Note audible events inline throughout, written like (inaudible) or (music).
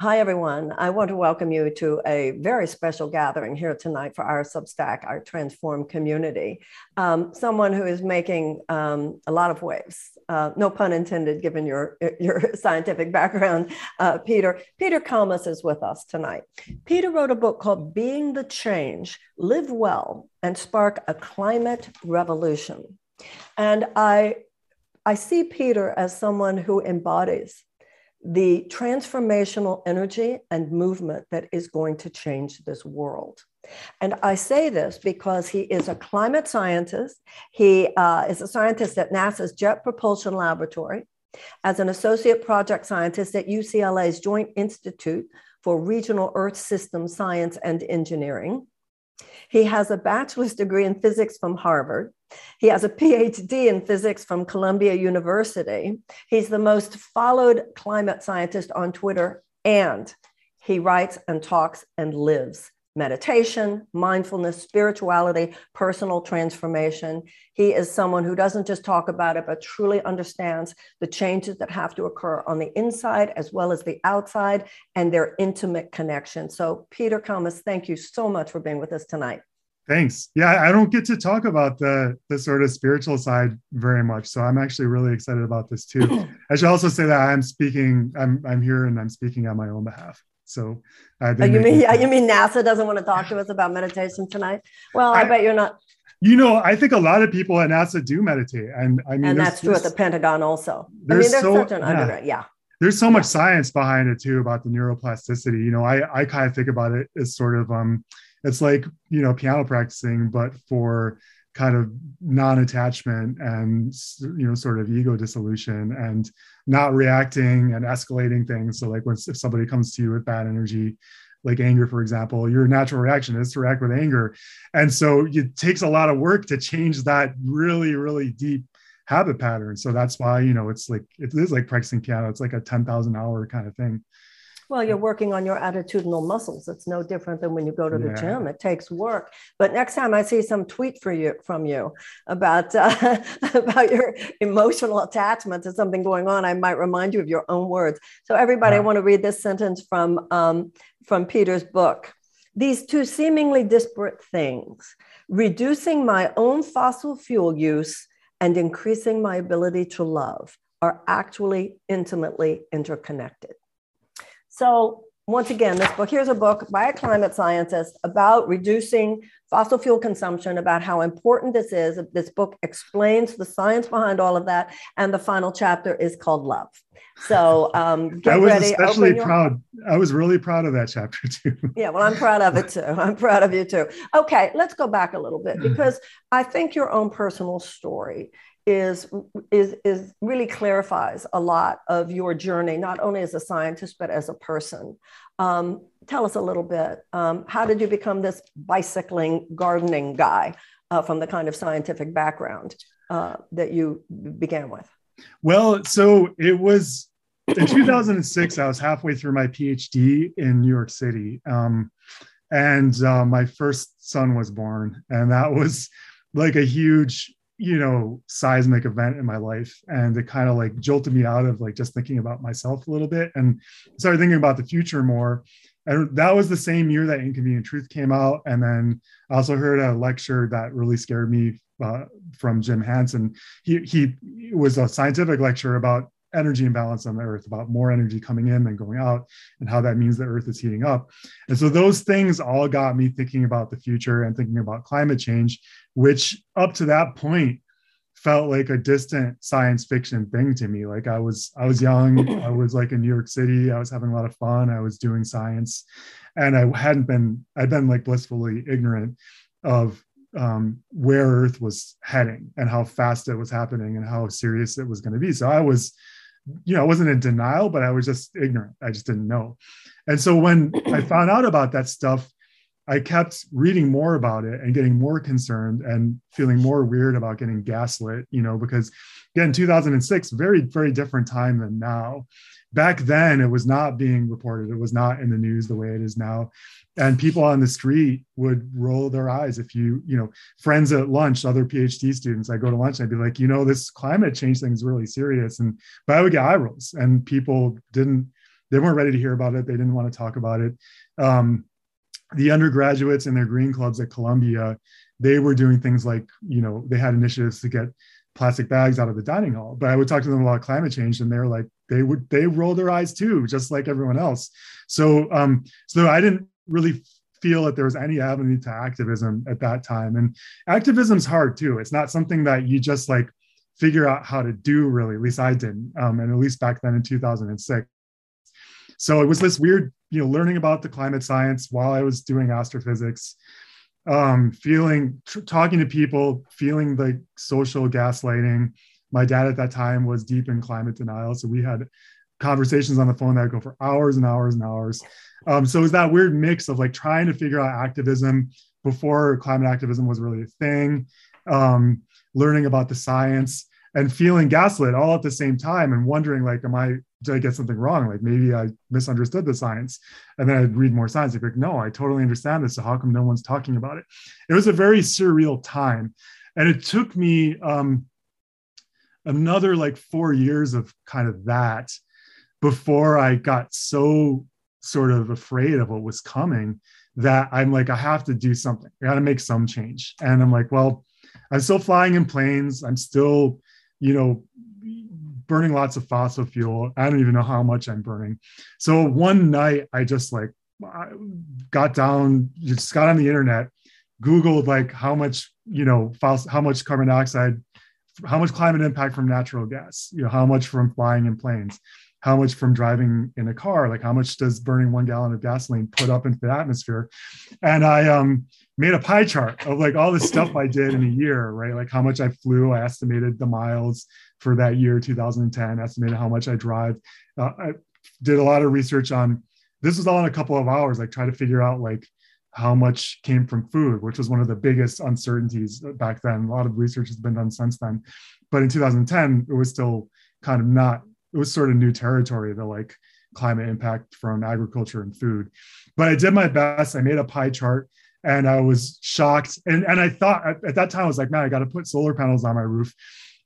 Hi, everyone. I want to welcome you to a very special gathering here tonight for our Substack, our Transform community. Um, someone who is making um, a lot of waves, uh, no pun intended, given your, your (laughs) scientific background, uh, Peter. Peter Kalmus is with us tonight. Peter wrote a book called Being the Change Live Well and Spark a Climate Revolution. And I, I see Peter as someone who embodies the transformational energy and movement that is going to change this world. And I say this because he is a climate scientist. He uh, is a scientist at NASA's Jet Propulsion Laboratory, as an associate project scientist at UCLA's Joint Institute for Regional Earth System Science and Engineering. He has a bachelor's degree in physics from Harvard. He has a PhD in physics from Columbia University. He's the most followed climate scientist on Twitter, and he writes and talks and lives meditation, mindfulness, spirituality, personal transformation. He is someone who doesn't just talk about it, but truly understands the changes that have to occur on the inside as well as the outside and their intimate connection. So, Peter Kalmus, thank you so much for being with us tonight. Thanks. Yeah, I don't get to talk about the the sort of spiritual side very much, so I'm actually really excited about this too. (clears throat) I should also say that I'm speaking. I'm I'm here and I'm speaking on my own behalf. So, oh, you mean yeah, (laughs) you mean NASA doesn't want to talk to us about meditation tonight? Well, I, I, bet you're not. You know, I think a lot of people at NASA do meditate, and I mean, and that's true at the Pentagon also. I mean, there's so, such an yeah. yeah. There's so much science behind it too about the neuroplasticity. You know, I I kind of think about it as sort of um, it's like you know piano practicing, but for kind of non-attachment and you know sort of ego dissolution and not reacting and escalating things. So like when if somebody comes to you with bad energy like anger for example your natural reaction is to react with anger. And so it takes a lot of work to change that really really deep habit pattern. So that's why you know it's like it is like practicing piano. It's like a 10,000 hour kind of thing well, you're working on your attitudinal muscles. It's no different than when you go to the yeah. gym. It takes work. But next time I see some tweet for you from you about uh, (laughs) about your emotional attachment to something going on, I might remind you of your own words. So, everybody, I want to read this sentence from um, from Peter's book. These two seemingly disparate things, reducing my own fossil fuel use and increasing my ability to love, are actually intimately interconnected. So once again, this book, here's a book by a climate scientist about reducing fossil fuel consumption, about how important this is. This book explains the science behind all of that. And the final chapter is called Love. So um, (laughs) get I was ready. especially proud. I was really proud of that chapter (laughs) too. yeah, well, I'm proud of it too. I'm proud of you too. Okay, let's go back a little bit because I think your own personal story is is is really clarifies a lot of your journey, not only as a scientist but as a person. Um, tell us a little bit. Um, how did you become this bicycling gardening guy uh, from the kind of scientific background uh, that you began with? Well, so it was in 2006. I was halfway through my PhD in New York City, um, and uh, my first son was born, and that was like a huge you know seismic event in my life and it kind of like jolted me out of like just thinking about myself a little bit and started thinking about the future more and that was the same year that inconvenient truth came out and then i also heard a lecture that really scared me uh, from jim hansen. He he was a scientific lecture about energy imbalance on the earth about more energy coming in than going out and how that means the earth is heating up. And so those things all got me thinking about the future and thinking about climate change which up to that point felt like a distant science fiction thing to me. Like i was i was young (clears throat) i was like in new york city i was having a lot of fun i was doing science and i hadn't been i'd been like blissfully ignorant of um, where earth was heading and how fast it was happening and how serious it was going to be. So i was you know, I wasn't in denial, but I was just ignorant. I just didn't know. And so when (clears throat) I found out about that stuff, I kept reading more about it and getting more concerned and feeling more weird about getting gaslit, you know, because again, 2006, very, very different time than now. Back then, it was not being reported, it was not in the news the way it is now and people on the street would roll their eyes if you you know friends at lunch other phd students i go to lunch i'd be like you know this climate change thing is really serious and but i would get eye rolls and people didn't they weren't ready to hear about it. They didn't want to talk about it. Um, the undergraduates in their green clubs at Columbia, they were doing things like, you know, they had initiatives to get plastic bags out of the dining hall. But I would talk to them about climate change, and they're like, they would they roll their eyes too, just like everyone else. So um, so I didn't really feel that there was any avenue to activism at that time. And activism's hard too. It's not something that you just like figure out how to do really. At least I didn't. Um, and at least back then in 2006. So it was this weird, you know, learning about the climate science while I was doing astrophysics, um, feeling, tr- talking to people, feeling the social gaslighting. My dad at that time was deep in climate denial. So we had conversations on the phone that would go for hours and hours and hours. Um, so it was that weird mix of like trying to figure out activism before climate activism was really a thing, um, learning about the science and feeling gaslit all at the same time and wondering like, am I, did I get something wrong? Like maybe I misunderstood the science. And then I'd read more science. I'd be like, no, I totally understand this. So how come no one's talking about it? It was a very surreal time. And it took me um, another like four years of kind of that before I got so sort of afraid of what was coming that I'm like, I have to do something. I got to make some change. And I'm like, well, I'm still flying in planes. I'm still, you know, burning lots of fossil fuel. I don't even know how much I'm burning. So one night I just like got down, just got on the internet, Googled like how much, you know, fossil, how much carbon dioxide, how much climate impact from natural gas, you know, how much from flying in planes? How much from driving in a car? Like how much does burning one gallon of gasoline put up into the atmosphere? And i um, made a pie chart of like all the stuff i did in a year right? Like how much i flew. I estimated the miles for that year 2010 estimated how much i drive. Uh, i did a lot of research on this was all in a couple of hours. Like try to figure out like how much came from food which was one of the biggest uncertainties back then. A lot of research has been done since then. But in 2010 it was still kind of not it was sort of new territory the like climate impact from agriculture and food. But i did my best. I made a pie chart and i was shocked. And, and i thought at, at that time i was like man i got to put solar panels on my roof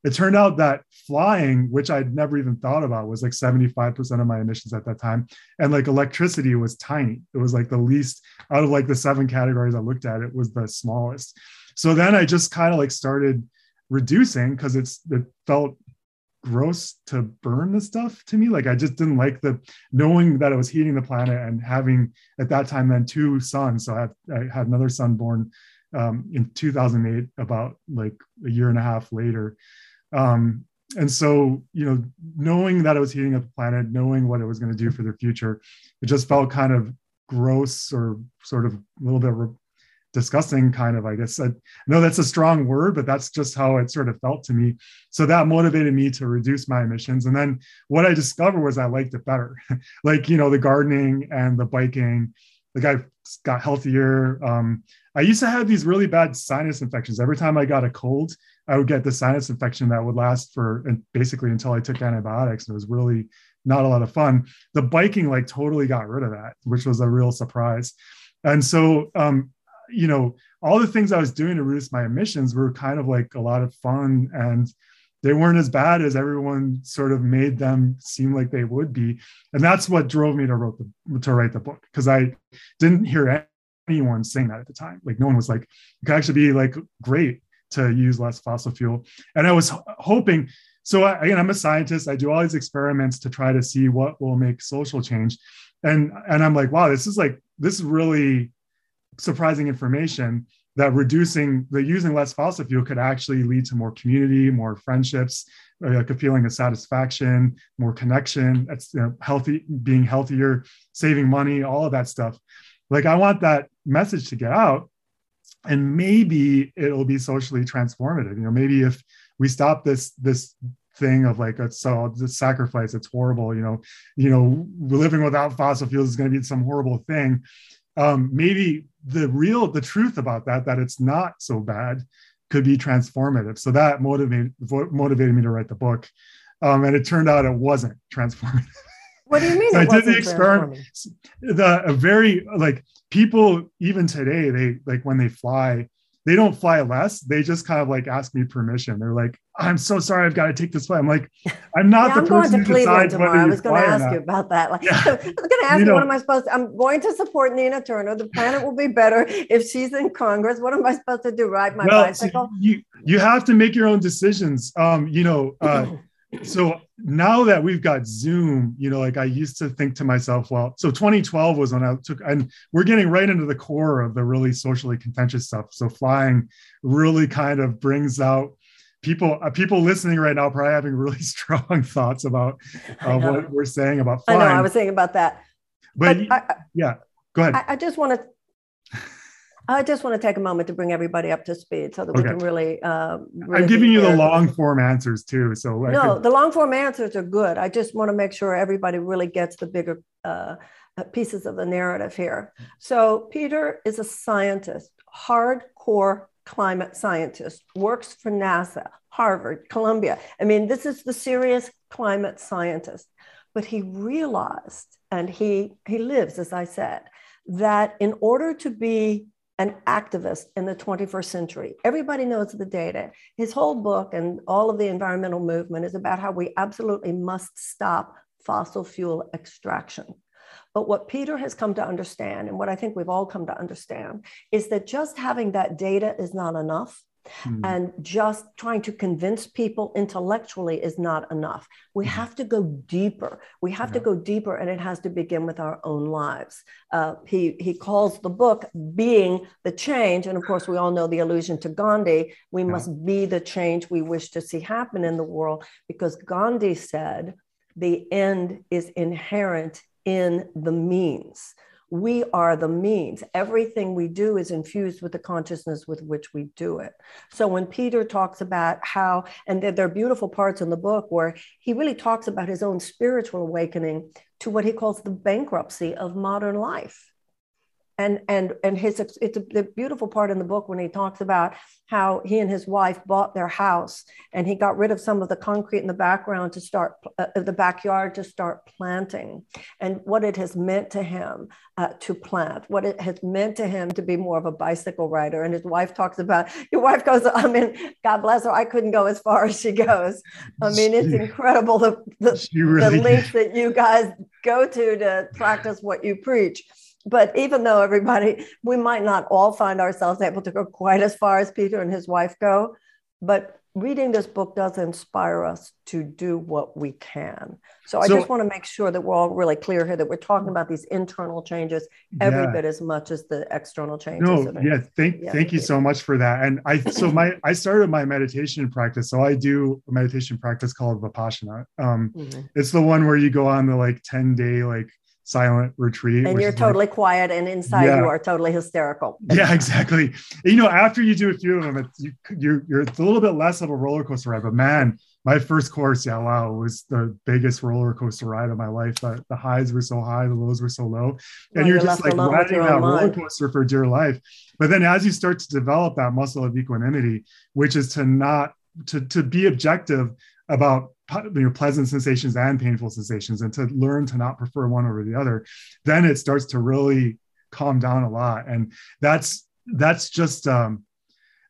it turned out that flying which i'd never even thought about was like 75% of my emissions at that time and like electricity was tiny it was like the least out of like the seven categories i looked at it was the smallest so then i just kind of like started reducing because it's it felt gross to burn the stuff to me. Like I just didn't like the knowing that it was heating the planet and having at that time then two sons. So I had, I had another son born um, in 2008, about like a year and a half later. Um, and so, you know, knowing that it was heating up the planet, knowing what it was going to do for the future, it just felt kind of gross or sort of a little bit disgusting kind of i guess. I know that's a strong word but that's just how it sort of felt to me. So that motivated me to reduce my emissions. And then what i discovered was i liked it better. (laughs) Like you know the gardening and the biking like i got healthier. Um, i used to have these really bad sinus infections every time i got a cold i would get the sinus infection that would last for basically until i took antibiotics And it was really not a lot of fun the biking like totally got rid of that which was a real surprise and so um, you know, all the things I was doing to reduce my emissions were kind of like a lot of fun and they weren't as bad as everyone sort of made them seem like they would be. And that's what drove me to wrote the to write the book because I didn't hear anyone saying that at the time. Like no one was like, it could actually be like great to use less fossil fuel. And I was hoping. So I, again, I'm a scientist. I do all these experiments to try to see what will make social change. And and I'm like, wow, this is like this is really surprising information that reducing the using less fossil fuel could actually lead to more community, more friendships, uh, like a feeling of satisfaction, more connection. That's you know, healthy, being healthier, saving money, all of that stuff. Like I want that message to get out, and maybe it'll be socially transformative. You know, maybe if we stop this this thing of like it's so the sacrifice, it's horrible. You know, you know, living without fossil fuels is going to be some horrible thing. Um, maybe the real the truth about that that it's not so bad could be transformative so that motivated motivated me to write the book um, and it turned out it wasn't transformative what do you mean i did the experiment the a very like people even today they like when they fly they don't fly less. They just kind of like ask me permission. They're like, I'm so sorry, I've got to take this flight. I'm like, (laughs) I'm not yeah, the I'm person going to who decides tomorrow. whether I was going to ask you about that. Like, Yeah. (laughs) I was going to ask You know- what am I supposed to? I'm going to support Nina Turner. The planet will be better if she's in Congress. What am I supposed to do? Ride my well, so bicycle? you you have to make your own decisions. Um, you know, uh, (clears throat) so now that we've got Zoom, you know, like I used to think to myself, well, so 2012 was when I took, and we're getting right into the core of the really socially contentious stuff. So flying really kind of brings out people, uh, people listening right now, probably having really (laughs) strong thoughts about uh, what we're saying about flying. I know. I was thinking about that. but But I, yeah, go ahead. I, I just want to. I just want to take a moment to bring everybody up to speed so that we can really. Uh, really I'm giving you the long form answers too. So I No, could- the long form answers are good. I just want to make sure everybody really gets the bigger uh, uh, pieces of the narrative here. So, Peter is a scientist, hardcore climate scientist, works for NASA, Harvard, Columbia. I mean, this is the serious climate scientist. But he realized, and he, he lives, as I said, that in order to be an activist in the 21st century, everybody knows the data. His whole book and all of the environmental movement is about how we absolutely must stop fossil fuel extraction. But what Peter has come to understand, and what I think we've all come to understand, is that just having that data is not enough. Hmm. And just trying to convince people intellectually is not enough. We Mhm. have to go deeper. We have to go deeper, and it has to begin with our own lives. Uh, he, he calls the book Being the Change. And of course, we all know the allusion to Gandhi. We Yeah. must be the change we wish to see happen in the world because Gandhi said the end is inherent in the means. We are the means. Everything we do is infused with the consciousness with which we do it. So when Peter talks about how, and there, are beautiful parts in the book where he really talks about his own spiritual awakening to what he calls the bankruptcy of modern life. And and and his it's a, the beautiful part in the book when he talks about how he and his wife bought their house and he got rid of some of the concrete in the background to start uh, the backyard to start planting and what it has meant to him uh, to plant, what it has meant to him to be more of a bicycle rider. And his wife talks about, your wife goes, I mean, God bless her, I couldn't go as far as she goes. I mean, it's incredible the, the, really the that you guys go to to practice what you preach. But even though everybody, we might not all find ourselves able to go quite as far as Peter and his wife go, but reading this book does inspire us to do what we can. So I So- just want to make sure that we're all really clear here that we're talking about these internal changes every Yeah. bit as much as the external changes. No, yeah, thank Yeah, thank you so much for that. And I so my I started my meditation practice. So I do a meditation practice called Vipassana. Um, Mhm. it's the one where you go on the like 10 day like silent retreat. And you're is like- totally quiet, and inside Yeah. you are totally hysterical. yeah, (laughs) exactly. You know, after you do a few of them, it's you, you're you're it's a little bit less of a roller coaster ride. But man, my first course, yeah, wow, was the biggest roller coaster ride of my life. The, the highs were so high, the lows were so low, Well, and you're, you're just like riding that roller coaster for dear life. But then, as you start to develop that muscle of equanimity, which is to not to to be objective about you know pleasant sensations and painful sensations and to learn to not prefer one over the other then it starts to really calm down a lot and that's that's just um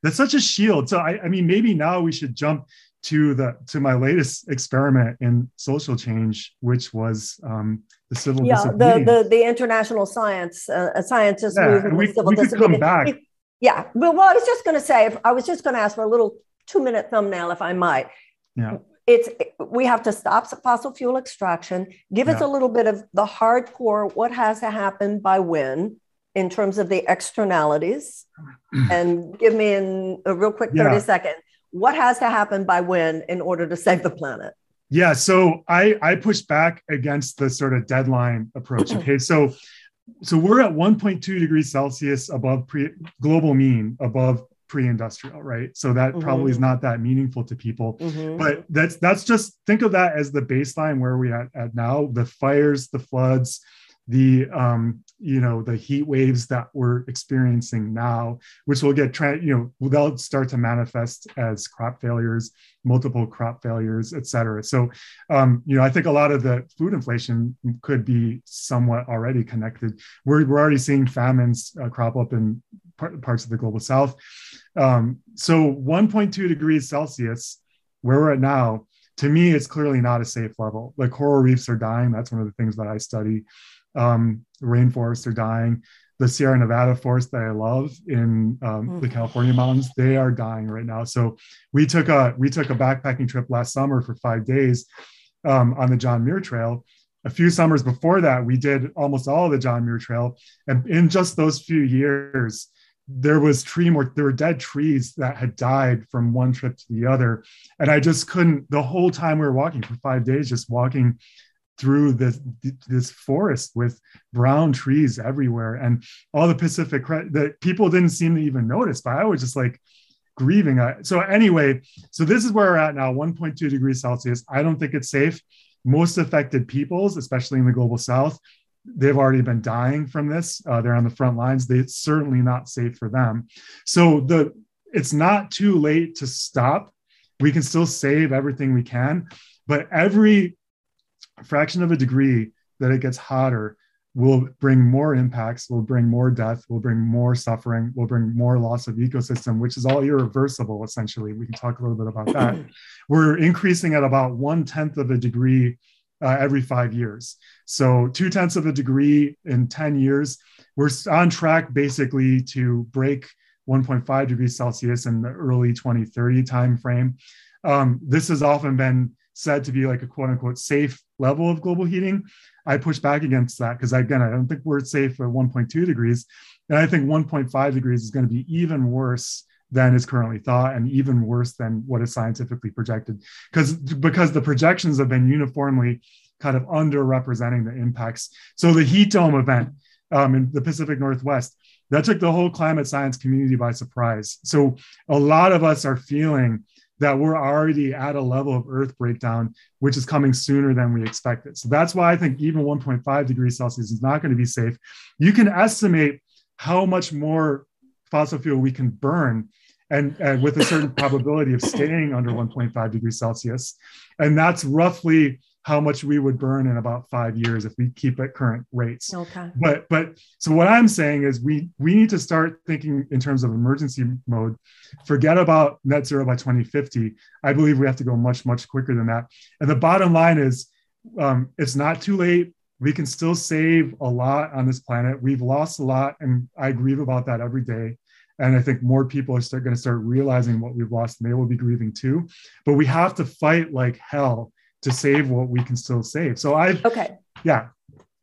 that's such a shield so i, I mean maybe now we should jump to the to my latest experiment in social change which was um the civil yeah, the, the the international science uh, scientist Yeah, movement. we- civil we could come back. Yeah, well, well, I was just going to say, if- I was just going to ask for a little two minute thumbnail, if I might. Yeah. It's we have to stop fossil fuel extraction. Give us a little bit of the hardcore. What has to happen by when, in terms of the externalities, (clears throat) and give me in a real quick Yeah. thirty second. What has to happen by when in order to save the planet? Yeah, so I I push back against the sort of deadline approach. (clears throat) Okay, so so we're at 1.2 degrees Celsius above pre global mean above pre-industrial, right? So that probably is not that meaningful to people. Mhm. But that's that's just think of that as the baseline where we at, at now. The fires, the floods, the um, you know the heat waves that we're experiencing now, which will get tra- you know they'll start to manifest as crop failures, multiple crop failures, et cetera. So um, you know I think a lot of the food inflation could be somewhat already connected. We're we're already seeing famines uh, crop up in parts of the global south. Um, so 1.2 degrees Celsius, where we're at now, to me, it's clearly not a safe level. The coral reefs are dying. That's one of the things that I study. Um, rainforests are dying. The Sierra Nevada forest that I love in um, mm. the California mountains, they are dying right now. So we took a we took a backpacking trip last summer for five days um, on the John Muir Trail. A few summers before that, we did almost all of the John Muir Trail, and in just those few years, there was tree more there were dead trees that had died from one trip to the other. And i just couldn't the whole time we were walking for five days just walking through this this forest with brown trees everywhere. And all the pacific that people didn't seem to even notice but i was just like grieving. So anyway so this is where we're at now 1.2 degrees celsius. I don't think it's safe. Most affected peoples especially in the global south they've already been dying from this. Uh, they're on the front lines. They, it's certainly not safe for them. So the it's not too late to stop. We can still save everything we can, but every fraction of a degree that it gets hotter will bring more impacts, will bring more death, will bring more suffering, will bring more loss of ecosystem, which is all irreversible, essentially. We can talk a little bit about that. (clears throat) We're increasing at about one tenth of a degree uh, every five years. So two tenths of a degree in 10 years. We're on track basically to break 1.5 degrees Celsius in the early 2030 timeframe. Um, this has often been said to be like a quote unquote safe level of global heating. I push back against that because again, I don't think we're safe at 1.2 degrees. And I think 1.5 degrees is going to be even worse than is currently thought and even worse than what is scientifically projected. Because because the projections have been uniformly kind of underrepresenting the impacts. So the heat dome event um, in the pacific northwest that took the whole climate science community by surprise. So a lot of us are feeling that we're already at a level of earth breakdown which is coming sooner than we expected. So that's why i think even 1.5 degrees celsius is not going to be safe. You can estimate how much more fossil fuel we can burn and, and with a certain (laughs) probability of staying under 1.5 degrees Celsius. And that's roughly how much we would burn in about five years if we keep at current rates. Okay. But but so what I'm saying is we we need to start thinking in terms of emergency mode. Forget about net zero by 2050. I believe we have to go much much quicker than that. And the bottom line is, um, it's not too late. We can still save a lot on this planet. We've lost a lot, and I grieve about that every day. And I think more people are start, going to start realizing what we've lost and they will be grieving too. But we have to fight like hell to save what we can still save. So I, okay. Yeah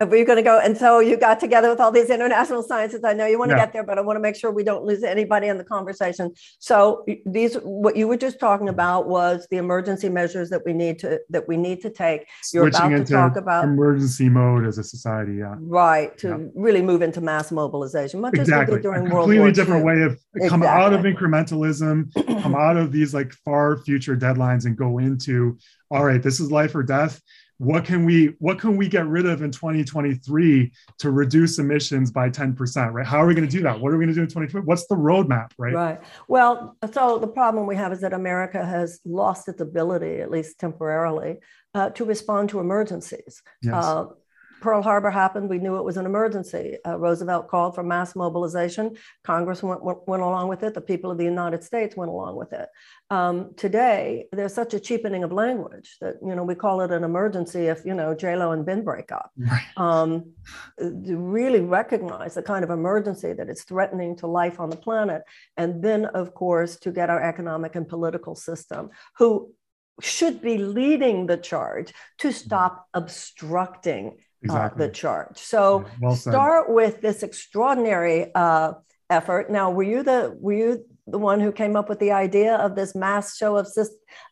we're going to go and so you got together with all these international scientists i know you want to yeah. get there but i want to make sure we don't lose anybody in the conversation so these what you were just talking about was the emergency measures that we need to that we need to take you're Switching about to talk about emergency mode as a society yeah right to yeah. really move into mass mobilization much exactly. as we did during a completely World War different II. way of exactly. come out of incrementalism come out of these like far future deadlines and go into all right this is life or death what can we what can we get rid of in 2023 to reduce emissions by 10% right? How are we going to do that? What are we going to do in 2020 what's the roadmap right? Right. Well so the problem we have is that america has lost its ability at least temporarily uh, to respond to emergencies. Yes. uh, Pearl Harbor happened, we knew it was an emergency. Uh, Roosevelt called for mass mobilization. Congress went, went, went, along with it. The people of the United States went along with it. Um, today, there's such a cheapening of language that, you know, we call it an emergency if, you know, J-Lo and Ben break up. Right. Um, to really recognize the kind of emergency that is threatening to life on the planet. And then, of course, to get our economic and political system, who should be leading the charge to stop obstructing exactly. uh, the charge. So yeah, well start with this extraordinary uh, effort. Now, were you the were you the one who came up with the idea of this mass show of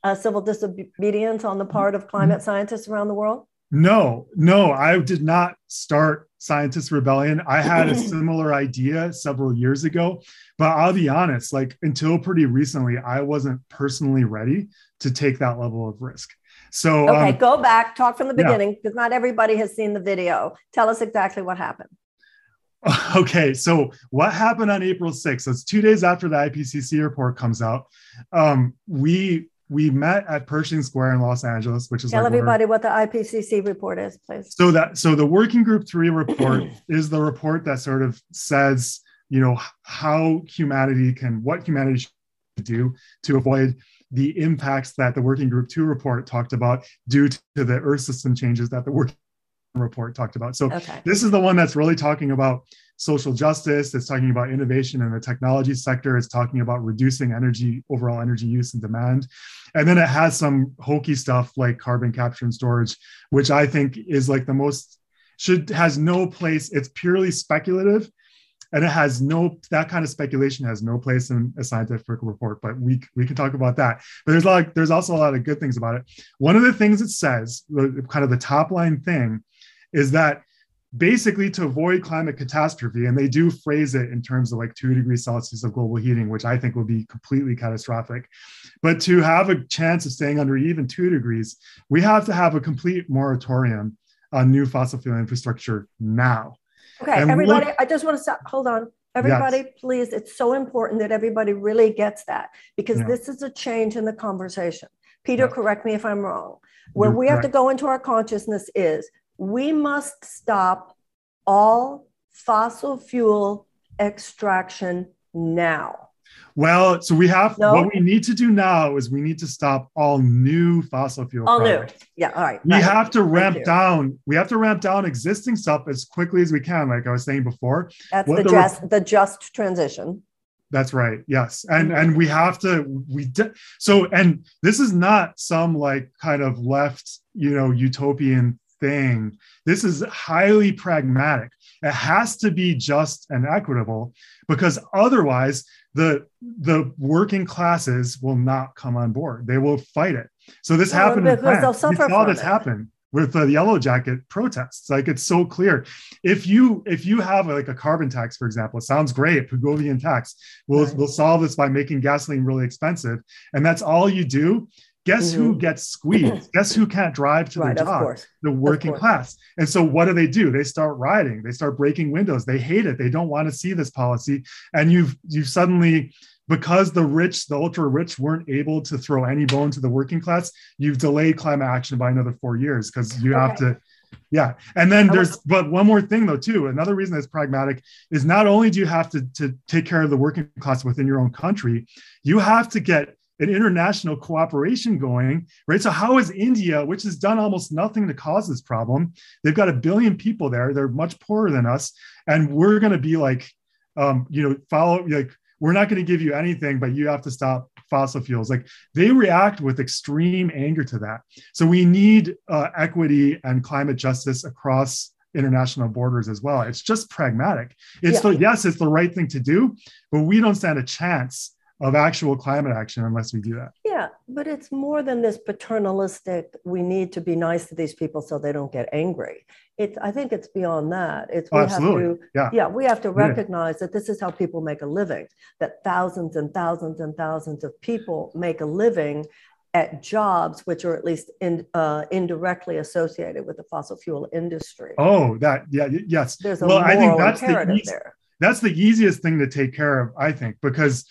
uh, civil disobedience on the part of climate scientists around the world? No, no, I did not start Scientist Rebellion. I had a (clears throat) similar idea several years ago, but I'll be honest, like until pretty recently, I wasn't personally ready to take that level of risk. So okay, um, go back, talk from the beginning because yeah. not everybody has seen the video. Tell us exactly what happened. (laughs) Okay, so what happened on April 6th? So it's two days after the IPCC report comes out. Um, we we met at Pershing Square in Los Angeles, which is tell like everybody what the IPCC report is, please. So that so the Working Group Three report (clears throat) is the report that sort of says you know how humanity can what humanity should do to avoid the impacts that the working group 2 report talked about due to the earth system changes that the working report talked about so okay. this is the one that's really talking about social justice it's talking about innovation in the technology sector it's talking about reducing energy overall energy use and demand and then it has some hokey stuff like carbon capture and storage which i think is like the most should has no place it's purely speculative and it has no that kind of speculation has no place in a scientific report but we we can talk about that. But there's lot there's also a lot of good things about it. One of the things it says kind of the top line thing is that basically to avoid climate catastrophe and they do phrase it in terms of like two degrees celsius of global heating which i think will be completely catastrophic but to have a chance of staying under even two degrees we have to have a complete moratorium on new fossil fuel infrastructure now okay and everybody i just want to stop hold on everybody yes. please it's so important that everybody really gets that because yeah. this is a change in the conversation peter yeah. correct me if i'm wrong where You're we have to go into our consciousness is we must stop all fossil fuel extraction now. Well, so we have no? what we need to do now is we need to stop all new fossil fuel. All products. new, yeah. All right. We right. have to ramp down. We have to ramp down existing stuff as quickly as we can, like I was saying before. That's what the, the just the just transition. That's right. Yes. And mm-hmm. and we have to we de- so and this is not some like kind of left, you know, utopian thing. This is highly pragmatic. It has to be just and equitable because otherwise the the working classes will not come on board. They will fight it. So this well, happened. They'll we saw this it. happen with the yellow jacket protests like it's so clear if you if you have like a carbon tax for example it sounds great Pigouvian tax we'll, right. we'll solve this by making gasoline really expensive and that's all you do Guess mm-hmm. who gets squeezed? (laughs) Guess who can't drive to right, their job? The working class. And so what do they do? They start rioting. They start breaking windows. They hate it. They don't want to see this policy. And you've you've suddenly because the rich, the ultra rich, weren't able to throw any bone to the working class, you've delayed climate action by another four years because you okay. have to yeah and then there's but one more thing though too another reason that's pragmatic is not only do you have to, to take care of the working class within your own country you have to get an international cooperation going, right? So, how is India, which has done almost nothing to cause this problem, they've got a billion people there, they're much poorer than us, and we're going to be like, um, you know, follow, like, we're not going to give you anything, but you have to stop fossil fuels. Like, they react with extreme anger to that. So, we need uh, equity and climate justice across international borders as well. It's just pragmatic. It's yeah. the yes, it's the right thing to do, but we don't stand a chance of actual climate action unless we do that. Yeah, but it's more than this paternalistic, we need to be nice to these people so they don't get angry. It's I think it's beyond that. It's we oh, absolutely. have to yeah. yeah, we have to recognize yeah. that this is how people make a living, that thousands and thousands and thousands of people make a living at jobs which are at least in, uh, indirectly associated with the fossil fuel industry. Oh, that yeah, yes. There's a well, moral I think that's imperative the, there. That's the easiest thing to take care of, I think, because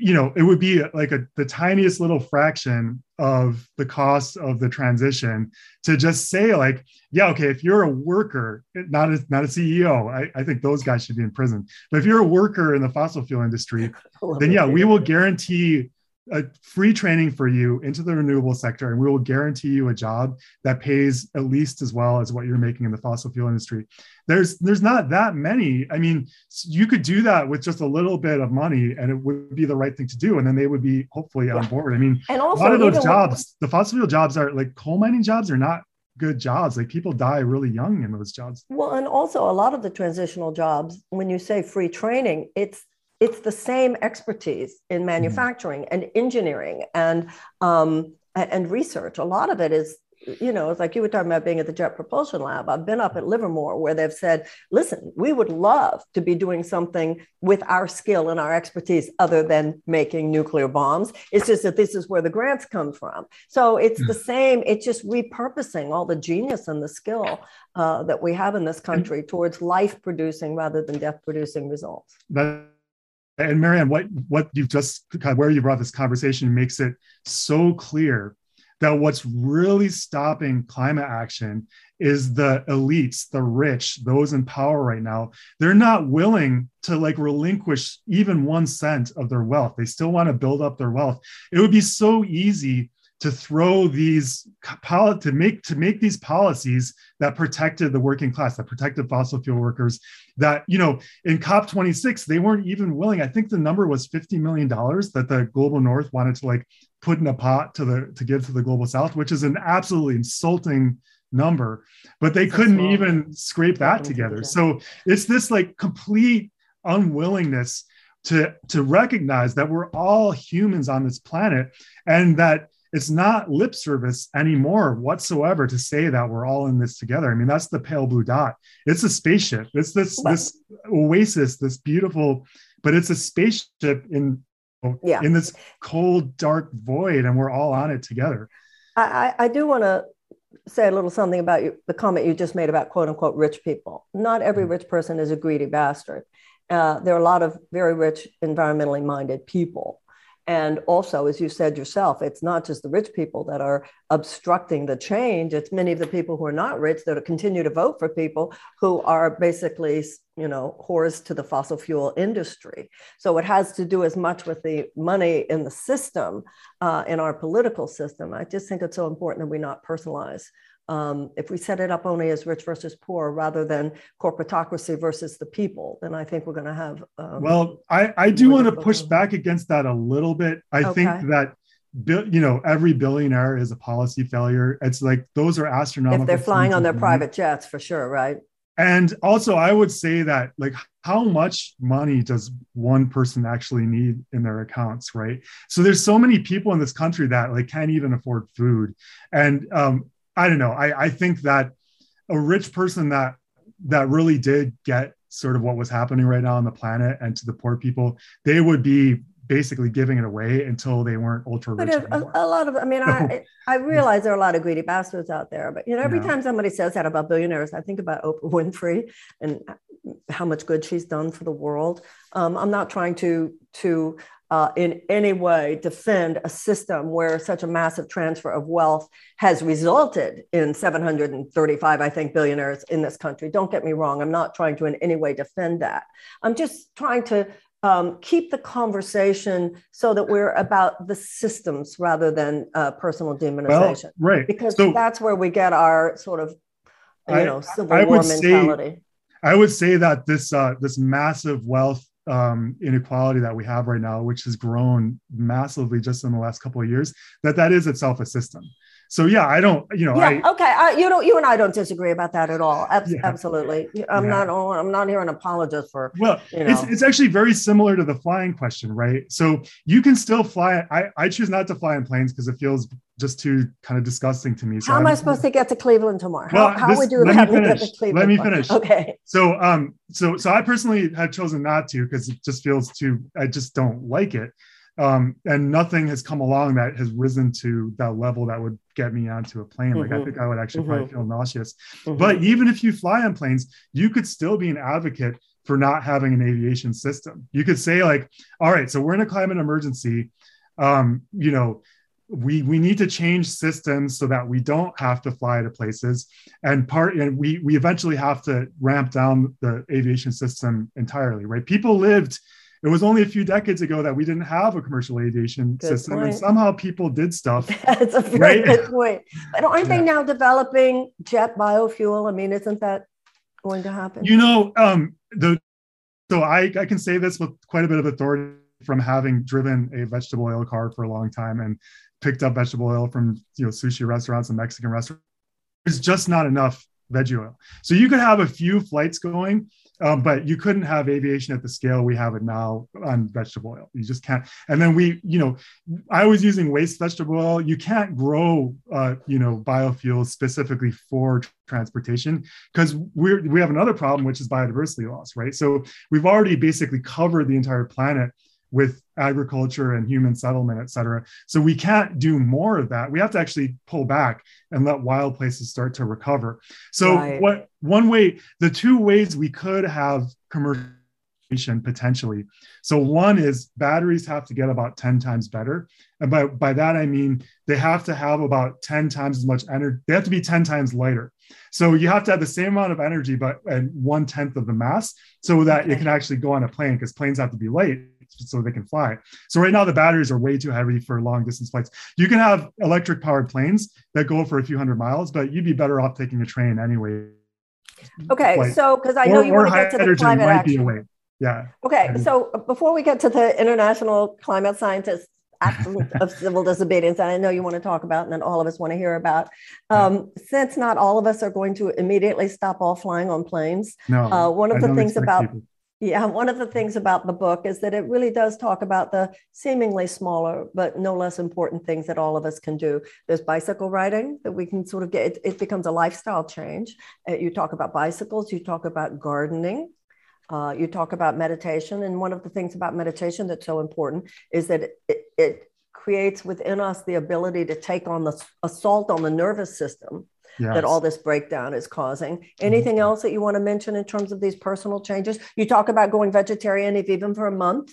you know it would be like a the tiniest little fraction of the cost of the transition to just say like yeah okay if you're a worker not a, not a ceo I, I think those guys should be in prison. But if you're a worker in the fossil fuel industry (laughs) then yeah we will guarantee a free training for you into the renewable sector and we will guarantee you a job that pays at least as well as what you're making in the fossil fuel industry. There's there's not that many. I mean you could do that with just a little bit of money and it would be the right thing to do and then they would be hopefully on board. I mean and also, a lot of those jobs the fossil fuel jobs are like coal mining jobs are not good jobs. Like people die really young in those jobs. Well and also a lot of the transitional jobs when you say free training it's it's the same expertise in mm-hmm. manufacturing mm. and engineering and um, and research. A lot of it is, you know, it's like you were talking about being at the Jet Propulsion Lab. I've been up at Livermore where they've said, listen, we would love to be doing something with our skill and our expertise other than making nuclear bombs. It's just that this is where the grants come from. So it's mm. the same, it's just repurposing all the genius and the skill uh, that we have in this country towards life producing rather than death producing results. That- and Marianne, what what you've just where you brought this conversation makes it so clear that what's really stopping climate action is the elites, the rich, those in power right now. They're not willing to like relinquish even one cent of their wealth. They still want to build up their wealth. It would be so easy to throw these to make to make these policies that protected the working class that protected fossil fuel workers that you know in cop 26 they weren't even willing i think the number was 50 million dollars that the global north wanted to like put in a pot to the to give to the global south which is an absolutely insulting number but they couldn't even scrape that together. so it's this like complete unwillingness to to recognize that we're all humans on this planet and that it's not lip service anymore whatsoever to say that we're all in this together. I mean, that's the pale blue dot. It's a spaceship. It's this this oasis, this beautiful, but it's a spaceship in yeah. in this cold, dark void, and we're all on it together. I, I do want to say a little something about you, the comment you just made about quote unquote rich people. Not every mm. rich person is a greedy bastard. Uh, there are a lot of very rich, environmentally minded people. And also, as you said yourself, it's not just the rich people that are obstructing the change. It's many of the people who are not rich that continue to vote for people who are basically, you know, whores to the fossil fuel industry. So it has to do as much with the money in the system, uh, in our political system. I just think it's so important that we not personalize um, if we set it up only as rich versus poor rather than corporatocracy versus the people, then I think we're going to have. Um, well, I, I do want to push back against that a little bit. I okay. think that you know every billionaire is a policy failure. It's like those are astronomical. If they're flying on their money. private jets, for sure, right? And also, I would say that like how much money does one person actually need in their accounts, right? So there's so many people in this country that like can't even afford food, and um, I don't know. I, I think that a rich person that that really did get sort of what was happening right now on the planet and to the poor people, they would be basically giving it away until they weren't ultra rich. But a, a, lot of, I mean, I, I realize there are a lot of greedy bastards out there, but you know, every yeah. time somebody says that about billionaires, I think about Oprah Winfrey and how much good she's done for the world. Um, I'm not trying to to uh, in any way defend a system where such a massive transfer of wealth has resulted in 735, I think, billionaires in this country. Don't get me wrong. I'm not trying to in any way defend that. I'm just trying to um, keep the conversation so that we're about the systems rather than uh, personal demonization. Well, right. Because so, that's where we get our sort of, you I, know, civil I war mentality. Say, I would say that this uh, this massive wealth um, inequality that we have right now, which has grown massively just in the last couple of years, that that is itself a system. So yeah, I don't, you know, yeah, I, okay, I, you know, you and I don't disagree about that at all. Ab- yeah. Absolutely, I'm yeah. not, I'm not here an apologist for. Well, you know. it's it's actually very similar to the flying question, right? So you can still fly. I I choose not to fly in planes because it feels just too kind of disgusting to me. So how am I supposed to get to Cleveland tomorrow? How, well, how this, we do that? Let me finish. Let me finish. Okay. So, um, so, so I personally have chosen not to because it just feels too. I just don't like it, um, and nothing has come along that has risen to that level that would get me onto a plane. Mm-hmm. Like I mm-hmm. think I would actually mm-hmm. probably feel nauseous. Mm-hmm. But even if you fly on planes, you could still be an advocate for not having an aviation system. You could say like, all right, so we're in a climate emergency. Um, you know, we we need to change systems so that we don't have to fly to places and part and we we eventually have to ramp down the aviation system entirely right people lived it was only a few decades ago that we didn't have a commercial aviation good system point. and somehow people did stuff (laughs) that's a very right? good point but aren't yeah. they now developing jet biofuel i mean isn't that going to happen you know um the so i i can say this with quite a bit of authority from having driven a vegetable oil car for a long time and picked up vegetable oil from you know sushi restaurants and Mexican restaurants. There's just not enough veggie oil. So you could have a few flights going, um, but you couldn't have aviation at the scale we have it now on vegetable oil. You just can't. And then we, you know, I was using waste vegetable oil. You can't grow, uh, you know, biofuels specifically for transportation because we we have another problem, which is biodiversity loss, right? So we've already basically covered the entire planet with agriculture and human settlement, et cetera. So we can't do more of that. We have to actually pull back and let wild places start to recover. So right. what one way, the two ways we could have commercial potentially. So one is batteries have to get about 10 times better. And by, by that I mean they have to have about 10 times as much energy. They have to be 10 times lighter. So you have to have the same amount of energy, but at one tenth of the mass, so that okay. it can actually go on a plane because planes have to be light so they can fly. So right now the batteries are way too heavy for long distance flights. You can have electric powered planes that go for a few hundred miles, but you'd be better off taking a train anyway. Okay, flight. so because I know or, you want to get to the climate action. Yeah. Okay, and, so before we get to the international climate scientists Act of civil disobedience that I know you want to talk about and that all of us want to hear about. Um, since not all of us are going to immediately stop all flying on planes, no, uh, one of I the things about people. Yeah, one of the things about the book is that it really does talk about the seemingly smaller but no less important things that all of us can do. There's bicycle riding that we can sort of get, it, it becomes a lifestyle change. Uh, you talk about bicycles, you talk about gardening, uh, you talk about meditation. And one of the things about meditation that's so important is that it, it creates within us the ability to take on the assault on the nervous system yes. that all this breakdown is causing. Mm-hmm. Anything mm-hmm. else that you want to mention in terms of these personal changes? You talk about going vegetarian if even for a month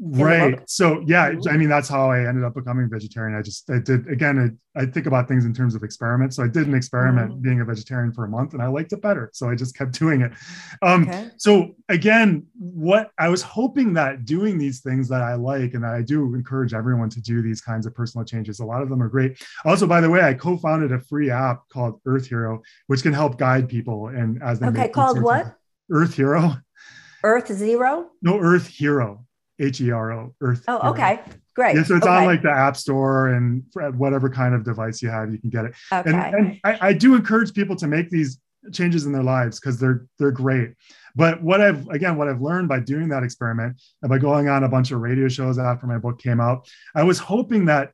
right. So yeah mm-hmm. i mean that's how i ended up becoming vegetarian. I just i did again i, I think about things in terms of experiments. So i did an experiment mm-hmm. being a vegetarian for a month and i liked it better. So i just kept doing it. Um, okay. so again what i was hoping that doing these things that i like and that i do encourage everyone to do these kinds of personal changes a lot of them are great. Also by the way i co-founded a free app called earth hero which can help guide people and as they okay called what? Earth hero? Earth zero? No earth hero H E R O, Earth. Oh, okay. Great. Yeah, so it's okay. on like the App Store and whatever kind of device you have, you can get it. Okay. And, and I, I do encourage people to make these changes in their lives because they're they're great. But what I've again, what I've learned by doing that experiment and by going on a bunch of radio shows after my book came out, I was hoping that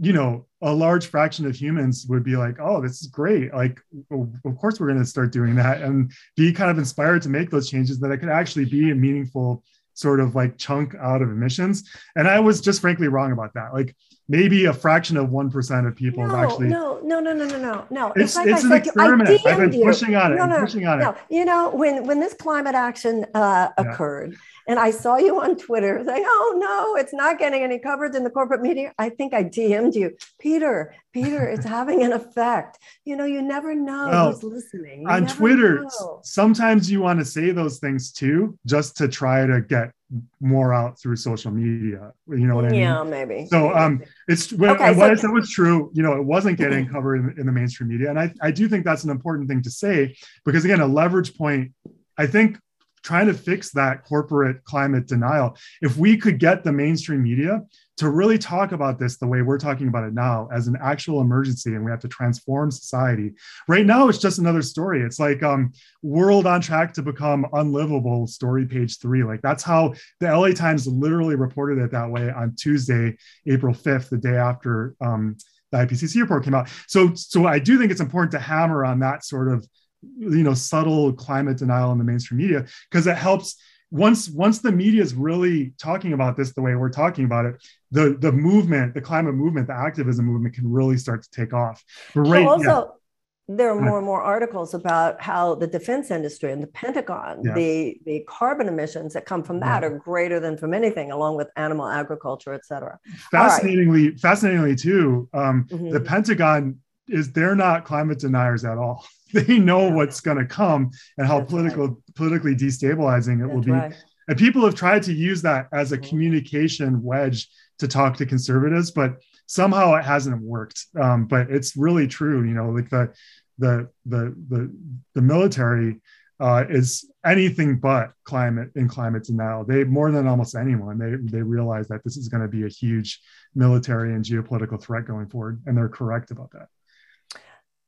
you know a large fraction of humans would be like oh this is great like of course we're going to start doing that and be kind of inspired to make those changes that it could actually be a meaningful sort of like chunk out of emissions. And I was just frankly wrong about that. Like maybe a fraction of 1% of people no, actually. No, no, no, no, no, no, no. It's, it's, like it's an experiment. I've been pushing on it. No, no, pushing on no. it. You know, when, when this climate action uh, occurred, yeah. And I saw you on Twitter saying, oh no, it's not getting any coverage in the corporate media. I think I DM'd you, Peter, Peter, it's (laughs) having an effect. You know, you never know well, who's listening. You on Twitter, know. sometimes you want to say those things too, just to try to get more out through social media. You know what I mean? Yeah, maybe. So um it's when, okay, what so, I said was true, you know, it wasn't getting covered in, in the mainstream media. And I, I do think that's an important thing to say because again, a leverage point, I think trying to fix that corporate climate denial. If we could get the mainstream media to really talk about this the way we're talking about it now as an actual emergency and we have to transform society. Right now, it's just another story. It's like um, world on track to become unlivable, story page three. Like that's how the LA Times literally reported it that way on Tuesday, April 5th, the day after um, the IPCC report came out. So, so I do think it's important to hammer on that sort of you know subtle climate denial in the mainstream media because it helps once once the media is really talking about this the way we're talking about it the the movement the climate movement the activism movement can really start to take off but right also yeah. there are more and more articles about how the defense industry and the pentagon yeah. the the carbon emissions that come from that yeah. are greater than from anything along with animal agriculture et cetera fascinatingly right. fascinatingly too um, mm-hmm. the pentagon is they're not climate deniers at all (laughs) they know what's going to come and how That's political right. politically destabilizing it That's will be right. and people have tried to use that as a mm-hmm. communication wedge to talk to conservatives but somehow it hasn't worked um, but it's really true you know like the the the the, the military uh, is anything but climate in climate denial. They more than almost anyone they they realize that this is going to be a huge military and geopolitical threat going forward, and they're correct about that.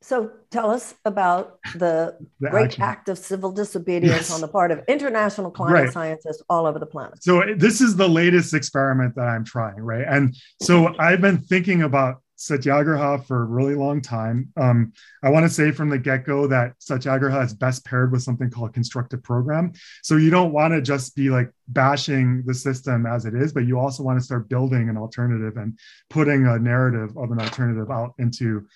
So tell us about the, the great action. act of civil disobedience yes. on the part of international climate right. scientists all over the planet. So this is the latest experiment that I'm trying, right? And so I've been thinking about satyagraha for a really long time. Um, I want to say from the get go that satyagraha is best paired with something called constructive program. So you don't want to just be like bashing the system as it is, but you also want to start building an alternative and putting a narrative of an alternative out into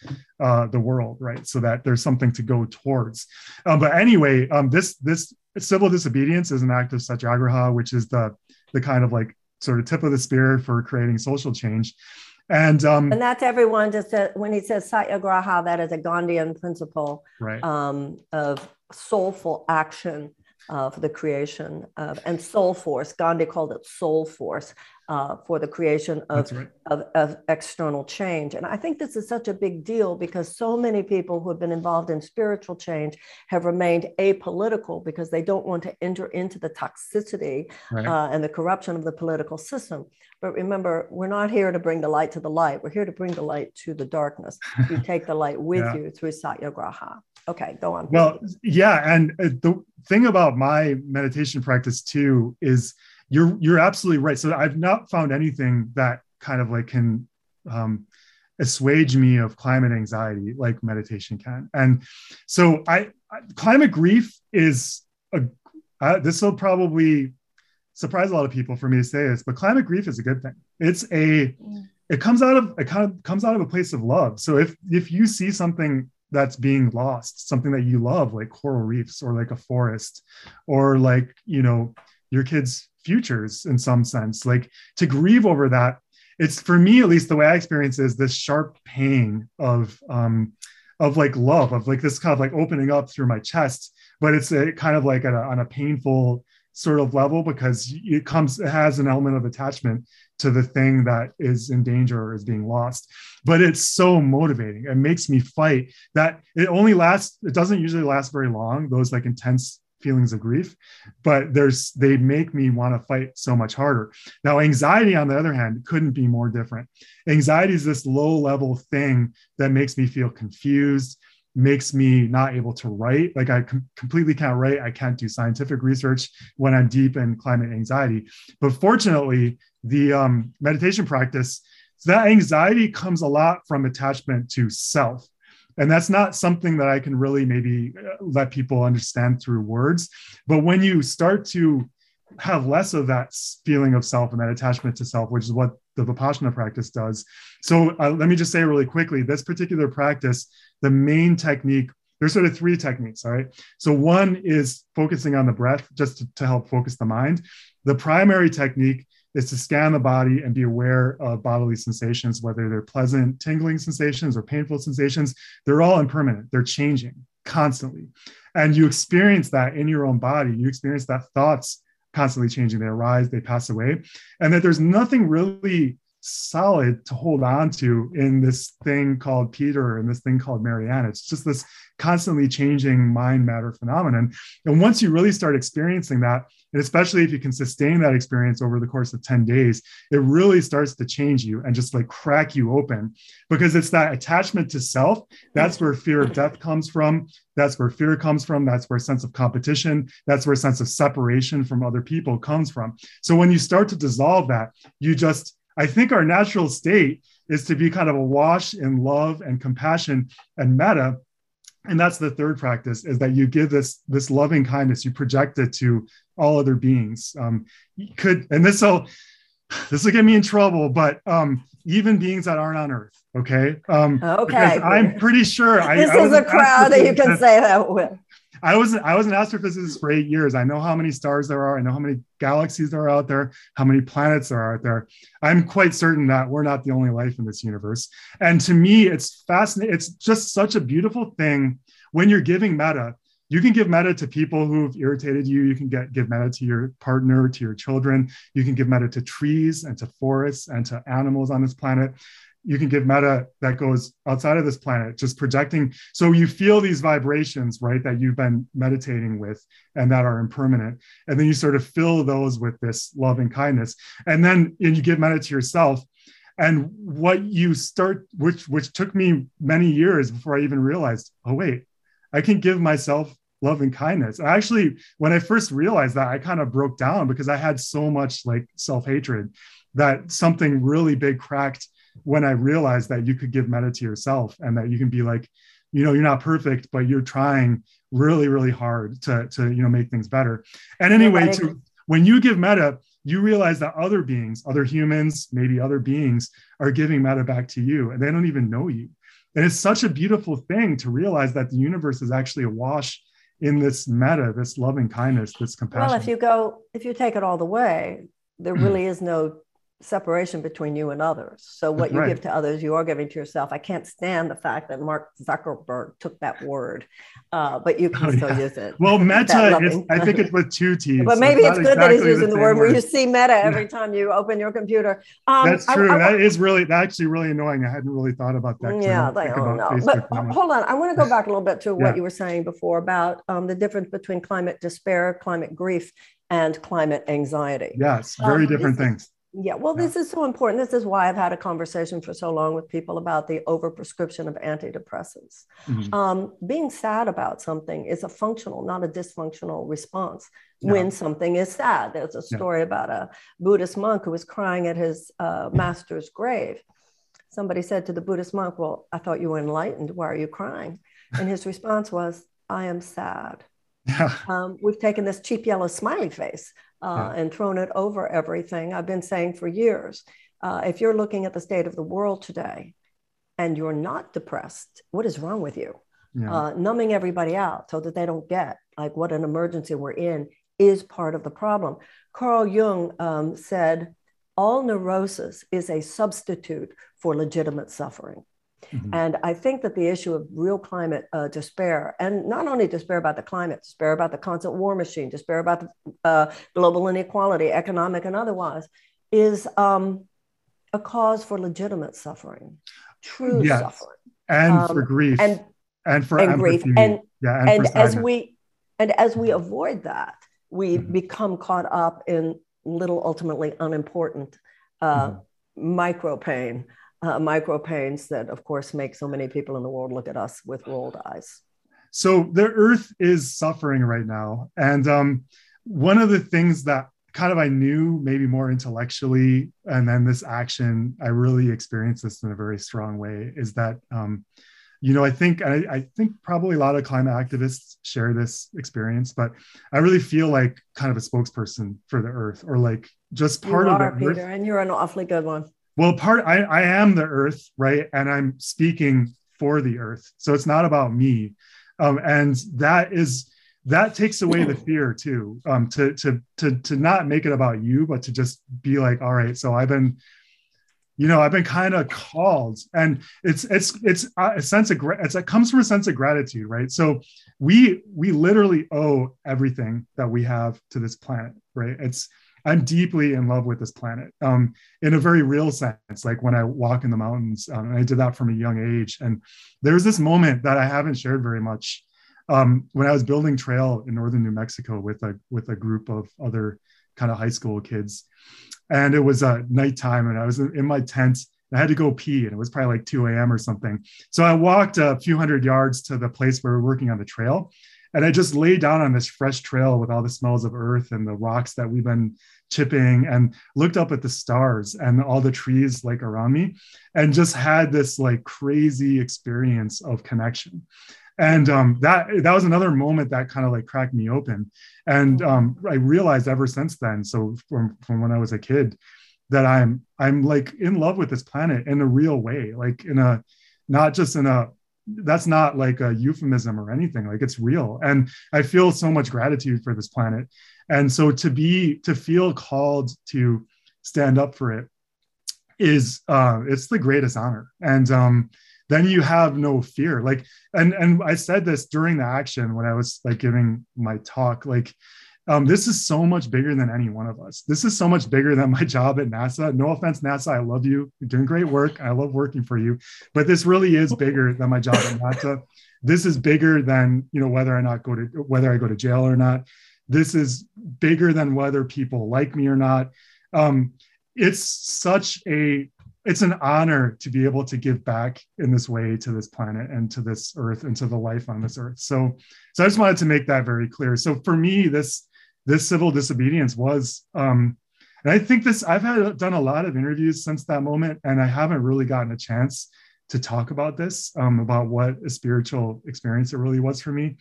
uh, the world, right? So that there's something to go towards. Um, but anyway, um, this this civil disobedience is an act of satyagraha, which is the the kind of like sort of tip of the spear for creating social change. And um, and that's everyone just said, when he says satyagraha, that is a Gandhian principle right. um, of soulful action of the creation of and soul force. Gandhi called it soul force uh, for the creation of, right. of, of, external change. And I think this is such a big deal because so many people who have been involved in spiritual change have remained apolitical because they don't want to enter into the toxicity right. uh, and the corruption of the political system. But remember, we're not here to bring the light to the light. We're here to bring the light to the darkness. You (laughs) take the light with yeah. you through Satyagraha. Okay, go on. Well, yeah. And uh, the thing about my meditation practice too is you're you're absolutely right. So I've not found anything that kind of like can um, assuage me of climate anxiety like meditation can. And so I, I climate grief is a uh, this will probably surprise a lot of people for me to say this, but climate grief is a good thing. It's a it comes out of it kind of comes out of a place of love. So if if you see something that's being lost, something that you love, like coral reefs or like a forest, or like you know your kids futures in some sense. Like to grieve over that it's for me at least the way i experience is this sharp pain of um of like love of like this kind of like opening up through my chest. But it's a kind of like a, on a painful sort of level because it comes it has an element of attachment to the thing that is in danger or is being lost. But it's so motivating. It makes me fight that it only lasts it doesn't usually last very long those like intense feelings of grief but there's they make me want to fight so much harder. Now anxiety on the other hand couldn't be more different. Anxiety is this low level thing that makes me feel confused makes me not able to write. Like i com- completely can't write. I can't do scientific research when i'm deep in climate anxiety. But fortunately the um, meditation practice so that anxiety comes a lot from attachment to self and that's not something that i can really maybe uh, let people understand through words. But when you start to have less of that feeling of self and that attachment to self which is what the vipassana practice does. So uh, let me just say really quickly this particular practice the main technique there's sort of three techniques all right? So one is focusing on the breath just to, to help focus the mind. The primary technique is to scan the body and be aware of bodily sensations, whether they're pleasant, tingling sensations or painful sensations. They're all impermanent, they're changing constantly. And you experience that in your own body. You experience that thoughts constantly changing. They arise, they pass away, and that there's nothing really solid to hold on to in this thing called Peter and this thing called Marianne. It's just this constantly changing mind matter phenomenon. And once you really start experiencing that, and especially if you can sustain that experience over the course of 10 days, it really starts to change you and just like crack you open because it's that attachment to self. That's where fear of death comes from. That's where fear comes from. That's where a sense of competition, that's where a sense of separation from other people comes from. So when you start to dissolve that, you just, I think our natural state is to be kind of awash in love and compassion and metta. and that's the third practice is that you give this this loving kindness you project it to all other beings. Um could and this will this will get me in trouble but um even beings that aren't on earth okay? Um okay. i'm pretty sure this I, is a crowd that you can say that with I was I was an astrophysicist for eight years. I know how many stars there are. I know how many galaxies there are out there, how many planets there are out there. I'm quite certain that we're not the only life in this universe. And to me, it's fascinating. It's just such a beautiful thing when you're giving metta. You can give metta to people who've irritated you. You can get give metta to your partner, to your children. You can give metta to trees and to forests and to animals on this planet you can give metta that goes outside of this planet, just projecting. So you feel these vibrations, right, that you've been meditating with and that are impermanent. And then you sort of fill those with this love and kindness. And then and you give metta to yourself. And what you start, which which took me many years before I even realized, oh wait, I can give myself love and kindness. Actually, when I first realized that, I kind of broke down because I had so much like self-hatred that something really big cracked when I realized that you could give metta to yourself and that you can be like, you know, you're not perfect, but you're trying really, really hard to, to you know, make things better. And anyway, to, when you give metta, you realize that other beings, other humans, maybe other beings are giving metta back to you and they don't even know you. And it's such a beautiful thing to realize that the universe is actually awash in this metta, this loving kindness, this compassion. Well, if you go, if you take it all the way, there mm. really is no separation between you and others. So what you right. give to others, you are giving to yourself. I can't stand the fact that Mark Zuckerberg took that word, uh, but you can oh, still yeah. use it. Well, meta is, I think it's with two T's. but maybe so it's, it's good exactly that he's using the, the word, word where you see meta (laughs) every time you open your computer. Um, That's true. I, I, that is really, that's actually really annoying. I hadn't really thought about that. Yeah, they don't know. But hold on. I want to go back a little bit to what you were saying before about um, the difference between climate despair, climate grief, and climate anxiety. Yes, very um, different things yeah, well, this is so important. This is why I've had a conversation for so long with people about the overprescription of antidepressants. Mm-hmm. Um, being sad about something is a functional, not a dysfunctional response yeah. when something is sad. There's a story yeah. about a Buddhist monk who was crying at his uh, master's grave. Somebody said to the Buddhist monk, Well, I thought you were enlightened. Why are you crying? And his response was, I am sad. (laughs) Um, we've taken this cheap yellow smiley face uh, and thrown it over everything. I've been saying for years uh, if you're looking at the state of the world today and you're not depressed, what is wrong with you? Yeah. Uh, numbing everybody out so that they don't get like what an emergency we're in is part of the problem. Carl Jung um, said, all neurosis is a substitute for legitimate suffering. Mm-hmm. And I think that the issue of real climate uh, despair, and not only despair about the climate, despair about the constant war machine, despair about the uh, global inequality, economic and otherwise, is um, a cause for legitimate suffering, true yes. suffering, and um, for grief, and and for and grief, and yeah, and, and as we and as we avoid that, we mm-hmm. become caught up in little, ultimately unimportant uh, mm-hmm. micro pain uh, micro pains that, of course, make so many people in the world look at us with rolled eyes. So the earth is suffering right now. And um, one of the things that kind of I knew maybe more intellectually, and then this action, I really experienced this in a very strong way, is that. Um, you know, I think I, I, think probably a lot of climate activists share this experience, but I really feel like kind of a spokesperson for the Earth, or like just part you of are, Peter, Earth. and you're an awfully good one well part I, I am the earth right? And i'm speaking for the earth. So it's not about me. Um, and that is that takes away the fear too um, to to to to not make it about you but to just be like all right so i've been you know i've been kind of called. And it's it's it's a sense of it's it comes from a sense of gratitude right? So we we literally owe everything that we have to this planet right? It's I'm deeply in love with this planet um, in a very real sense. Like when I walk in the mountains, um, and I did that from a young age. And there was this moment that I haven't shared very much um, when I was building trail in northern New Mexico with a with a group of other kind of high school kids, and it was uh, nighttime, and I was in my tent. I had to go pee, and it was probably like 2 a.m. or something. So I walked a few hundred yards to the place where we we're working on the trail, and I just lay down on this fresh trail with all the smells of earth and the rocks that we've been chipping and looked up at the stars and all the trees like around me and just had this like crazy experience of connection. And um, that that was another moment that kind of like cracked me open. And um, I realized ever since then, so from, from when I was a kid, that I'm I'm like in love with this planet in a real way, like in a not just in a that's not like a euphemism or anything like it's real. And i feel so much gratitude for this planet. And so to be to feel called to stand up for it is uh it's the greatest honor. And um then you have no fear. Like and and i said this during the action when i was like giving my talk like um, this is so much bigger than any one of us. This is so much bigger than my (laughs) job at NASA. No offense, NASA, I love you. You're doing great work. I love working for you, but this really is bigger than my job at NASA. This is bigger than you know whether or not go to whether I go to jail or not. This is bigger than whether people like me or not. Um, it's such a it's an honor to be able to give back in this way to this planet and to this earth and to the life on this earth so so i just wanted to make that very clear so for me this this civil disobedience was um, and i think this i've had done a lot of interviews since that moment and i haven't really gotten a chance to talk about this um, about what a spiritual experience it really was for me.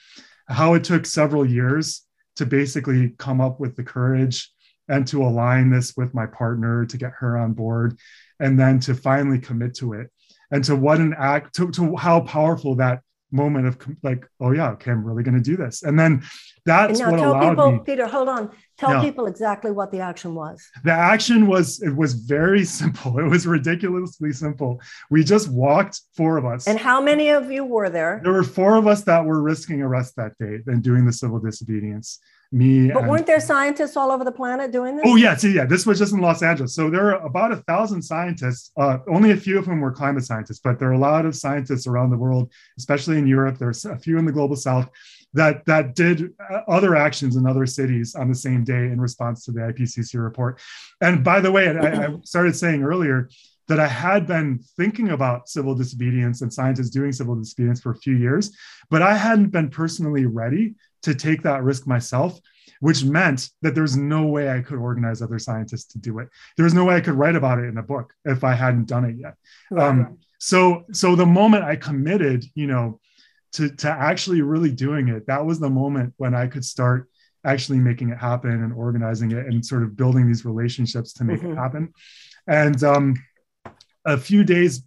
How it took several years to basically come up with the courage and to align this with my partner to get her on board and then to finally commit to it. And to what an act to, to how powerful that moment of like, oh yeah, okay, I'm really going to do this. And then that's and what tell allowed people, me. Peter, hold on. Tell Yeah. people exactly what the action was. The action was it was very (laughs) simple. It was ridiculously simple. We just walked four of us. And how many of you were there? there were four of us that were risking arrest that day and doing the civil disobedience. Me But and weren't there scientists all over the planet doing this? Oh yeah, so yeah, this was just in Los Angeles. So there are about a thousand scientists. Uh, only a few of them were climate scientists, but there are a lot of scientists around the world, especially in Europe. There's a few in the global south that that did uh, other actions in other cities on the same day in response to the IPCC report. And by the way, I, I started saying earlier that I had been thinking about civil disobedience and scientists doing civil disobedience for a few years, but I hadn't been personally ready to take that risk myself which meant that there's no way I could organize other scientists to do it. There was no way I could write about it in a book if I hadn't done it yet. Right. Um, so, so the moment I committed, you know, to to actually really doing it, that was the moment when I could start actually making it happen and organizing it and sort of building these relationships to make Mhm. it happen. And um, a few days,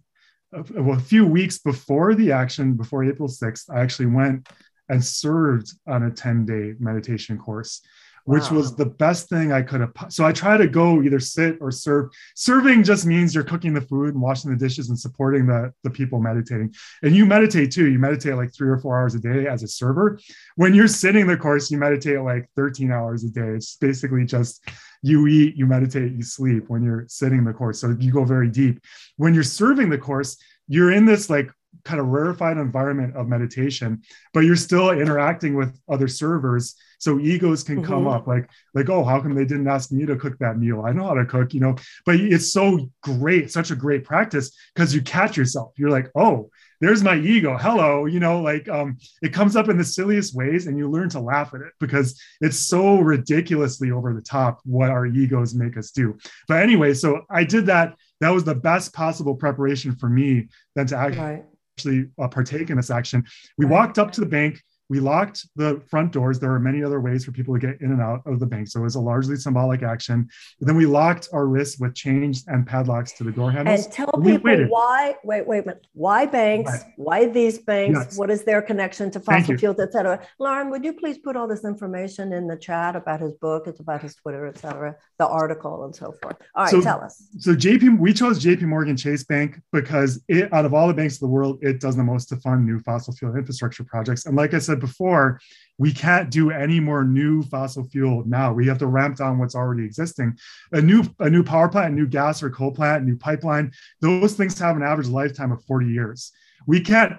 a, well, a few weeks before the action, before April 6th, I actually went and served on a 10 day meditation course which Wow. was the best thing i could have so i try to go either sit or serve. Serving just means you're cooking the food and washing the dishes and supporting the, the people meditating. And you meditate too. You meditate like three or four hours a day as a server. When you're sitting the course you meditate like 13 hours a day. It's basically just you eat you meditate you sleep when you're sitting the course. So you go very deep. When you're serving the course you're in this like kind of rarefied environment of meditation but you're still interacting with other servers. So egos can come Mhm. up like like oh how come they didn't ask me to cook that meal? I know how to cook you know? But it's so great such a great practice because you catch yourself. You're like oh there's my ego. Hello you know? Like um it comes up in the silliest ways and you learn to laugh at it because it's so ridiculously over the top what our egos make us do. But anyway so i did that. That was the best possible preparation for me than to act- right. Actually uh, partake in this action. We walked up to the bank. We locked the front doors. There are many other ways for people to get in and out of the bank. So it was a largely symbolic action. then we locked our wrists with chains and padlocks to the door handles. And tell We people waited. why, wait, wait a minute, why banks, Right. why these banks, Yes. what is their connection to fossil fuels, et cetera? Lauren, would you please put all this information in the chat about his book, it's about his Twitter, et cetera, the article and so forth. All right, So- tell us. so JP, we chose JP Morgan Chase Bank because it, out of all the banks in the world, it does the most to fund new fossil fuel infrastructure projects. And like I said before, we can't do any more new fossil fuel now. We have to ramp down what's already existing. A new a new power plant, a new gas or coal plant, a new pipeline, those things have an average lifetime of 40 years. We can't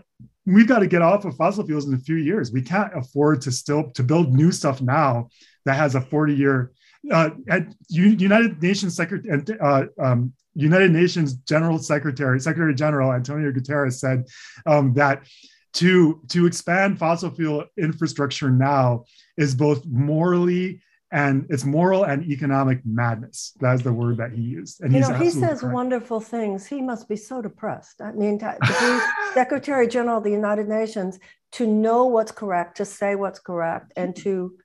we've got to get off of fossil fuels in a few years. We can't afford to still to build new stuff now that has a 40 year uh, United Nations Secretary, uh, um, United Nations General Secretary, Secretary General Antonio Guterres said um, that to to expand fossil fuel infrastructure now is both morally and it's moral and economic madness. That's the word that he used. And You know, he says correct. wonderful things. He must be so depressed. I mean, to, to be Secretary General of the United Nations, to know what's correct, to say what's correct, and to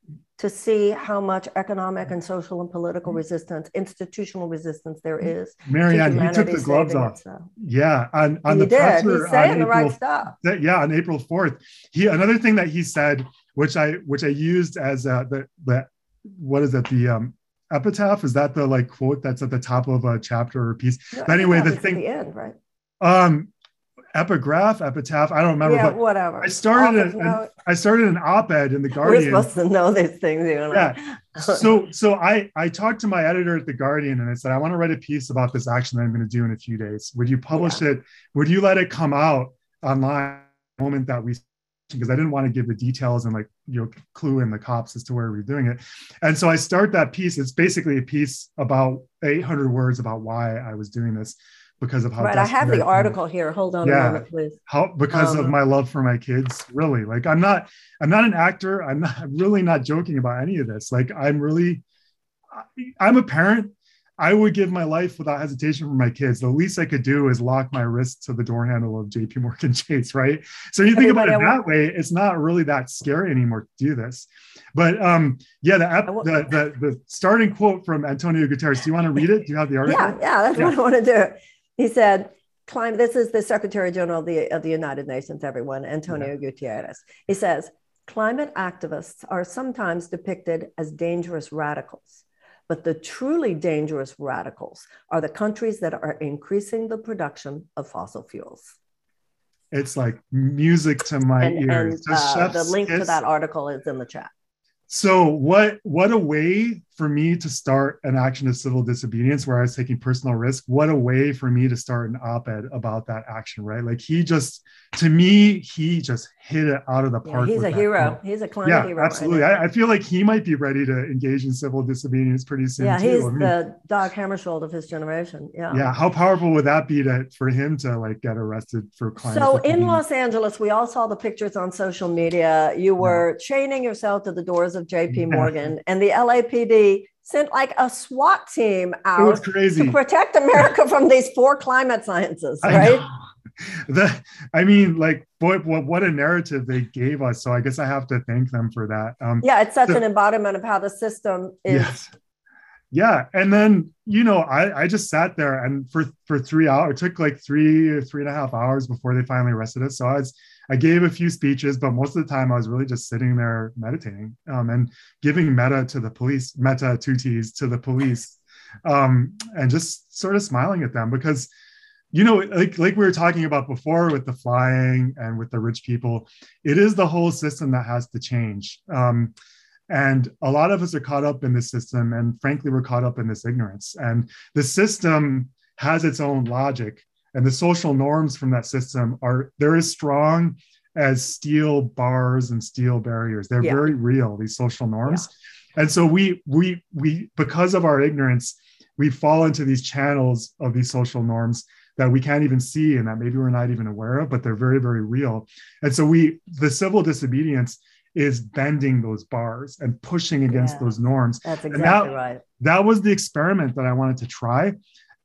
to see how much economic and social and political resistance, institutional resistance there is. to Marianne, he took the gloves off. itself. Yeah, on, on He the did. presser He's saying the right April stuff. that, yeah on april 4th he another thing that he said which i which i used as uh the the what is it the um epitaph is that the like quote that's at the top of a chapter or piece No, But anyway, the thing- the end, right? um epigraph epitaph i don't remember yeah, but whatever. i started Authors an, i started an op-ed in the Guardian. We're supposed to know these things, you know. Yeah. so so i i talked to my editor at the guardian and i said i want to write a piece about this action that i'm going to do in a few days would you publish it would you let it come out online the moment that we because i didn't want to give the details and like you know clue in the cops as to where we're doing it and so i start that piece it's basically a piece about 800 words about why i was doing this because of how right. I have the I article here. Hold on Yeah. a moment, please. how because of Um, my love for my kids really like i'm not i'm not an actor i'm not I'm really not joking about any of this like i'm really i'm a parent i would give my life without hesitation for my kids the least i could do is lock my wrist to the door handle of jp morgan (laughs) chase right so you think about it that way it's not really that scary anymore to do this but um yeah the, the the the starting quote from antonio guterres do you want to read it do you have the article Yeah, yeah, that's Yeah. what I want to do. He said, climate. This is the Secretary General of the, of the United Nations, everyone, Antonio yeah. Gutierrez. He says, climate activists are sometimes depicted as dangerous radicals. But the truly dangerous radicals are the countries that are increasing the production of fossil fuels. It's like music to my and, ears. And, uh, the link to that article is in the chat. So what what a way for me to start an action of civil disobedience where I was taking personal risk. What a way for me to start an op-ed about that action, right? Like he just, to me, he just hit it out of the park. Yeah, he's a hero. He's a climate yeah, hero. Absolutely. I, I, feel like he might be ready to engage in civil disobedience pretty soon. Yeah, too. he's I mean, the Dag Hammarskjöld of his generation. Yeah. Yeah. How powerful would that be to for him to like get arrested for climate? So in Los Angeles, we all saw the pictures on social media. You were yeah. chaining yourself to the doors of JP Morgan and the LAPD sent like a SWAT team out to protect America from these four climate sciences, right? I (laughs) the, I mean, like, boy, what, what a narrative they gave us. So I guess I have to thank them for that. Um, yeah, it's such an embodiment of how the system is. Yes. Yeah, and then you know, I I just sat there and for for three hours. It took like three three and a half hours before they finally arrested us. So I was I gave a few speeches, but most of the time I was really just sitting there meditating um, and giving metta to the police, meta tutis to the police, um, and just sort of smiling at them because, you know, like like we were talking about before with the flying and with the rich people, it is the whole system that has to change. Um, and a lot of us are caught up in this system, and frankly, we're caught up in this ignorance. And the system has its own logic and the social norms from that system are they're as strong as steel bars and steel barriers they're yeah. very real these social norms yeah. and so we we we because of our ignorance we fall into these channels of these social norms that we can't even see and that maybe we're not even aware of but they're very very real and so we the civil disobedience is bending those bars and pushing against yeah. those norms that's exactly that, right that was the experiment that i wanted to try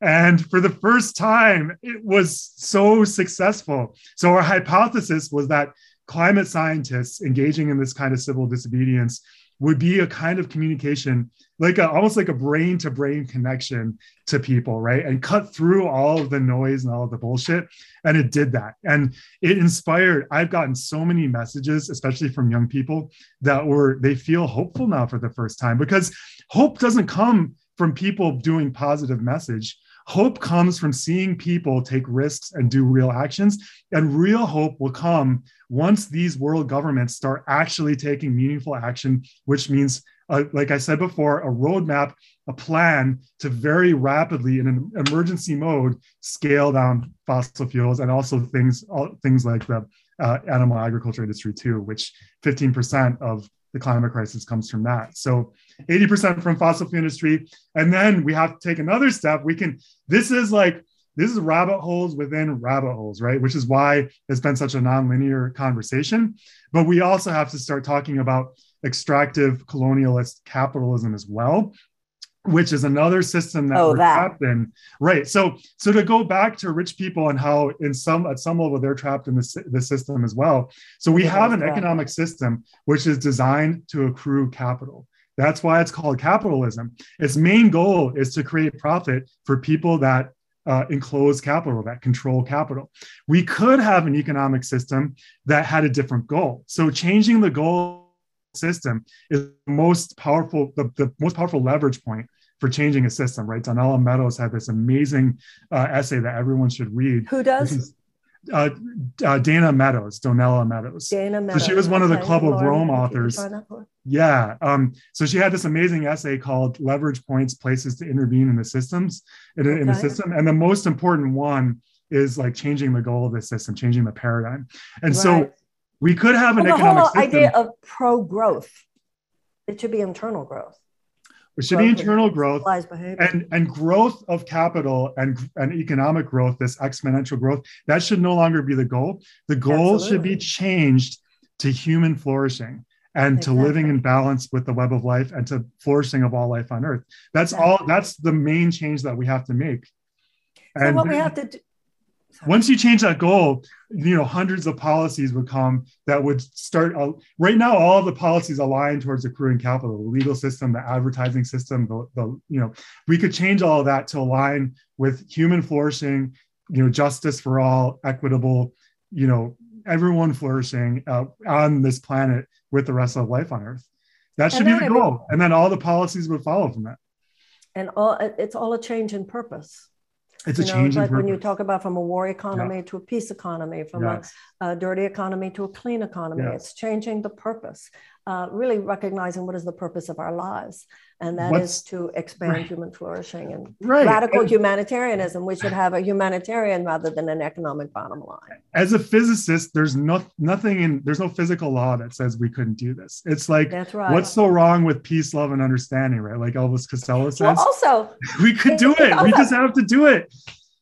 and for the first time, it was so successful. So, our hypothesis was that climate scientists engaging in this kind of civil disobedience would be a kind of communication like a, almost like a brain to brain connection to people right? And cut through all of the noise and all of the bullshit. And it did that. And it inspired i've gotten so many messages especially from young people that were they feel hopeful now for the first time because hope doesn't come from people doing positive message Hope comes from seeing people take risks and do real actions. And real hope will come once these world governments start actually taking meaningful action, which means, uh, like I said before, a roadmap, a plan to very rapidly, in an emergency mode, scale down fossil fuels and also things, things like the uh, animal agriculture industry too, which 15% of the climate crisis comes from that. So 80% from fossil fuel industry. And then we have to take another step. We can, this is like, this is rabbit holes within rabbit holes, right? Which is why it's been such a nonlinear conversation. But we also have to start talking about extractive colonialist capitalism as well, which is another system that oh, we're that. trapped in. Right. So, so to go back to rich people and how, in some at some level, they're trapped in the, the system as well. So we have an economic system which is designed to accrue capital. That's why it's called capitalism. Its main goal is to create profit for people that uh, enclose capital, that control capital. We could have an economic system that had a different goal. So changing the goal system is the most powerful, the, the most powerful leverage point for changing a system, right? Donella Meadows had this amazing uh, essay that everyone should read. Who does? uh, uh, Dana Meadows, Donella Meadows. Dana Meadows. So she was one of the Club of Rome authors. Yeah. Um, so she had this amazing essay called "Leverage Points: Places to Intervene in the Systems in, okay. in the system," and the most important one is like changing the goal of the system, changing the paradigm. And right. so we could have an the economic whole system. idea of pro growth. It should be internal growth. It should be internal growth and, and growth of capital and, and economic growth, this exponential growth, that should no longer be the goal. The goal Absolutely. should be changed to human flourishing and exactly. to living in balance with the web of life and to flourishing of all life on earth. That's exactly. all, that's the main change that we have to make. So and what we have to do, once you change that goal you know hundreds of policies would come that would start uh, right now all of the policies align towards accruing capital the legal system the advertising system the, the you know we could change all of that to align with human flourishing you know justice for all equitable you know everyone flourishing uh, on this planet with the rest of life on earth. That should be the goal. And then all the policies would follow from that. And all it's all a change in purpose it's a you know, change like when you talk about from a war economy yeah. to a peace economy from yes. a, a, dirty economy to a clean economy yes. it's changing the purpose uh, really recognizing what is the purpose of our lives and that What's, is to expand right. human flourishing and right. radical and, humanitarianism. We should have a humanitarian rather than an economic bottom line. As a physicist, there's no nothing in there's no physical law that says we couldn't do this. It's like That's right. what's so wrong with peace, love, and understanding, right? Like Elvis Costello says. Well, also, (laughs) we could (laughs) do it. Also, we (laughs) just have to do it.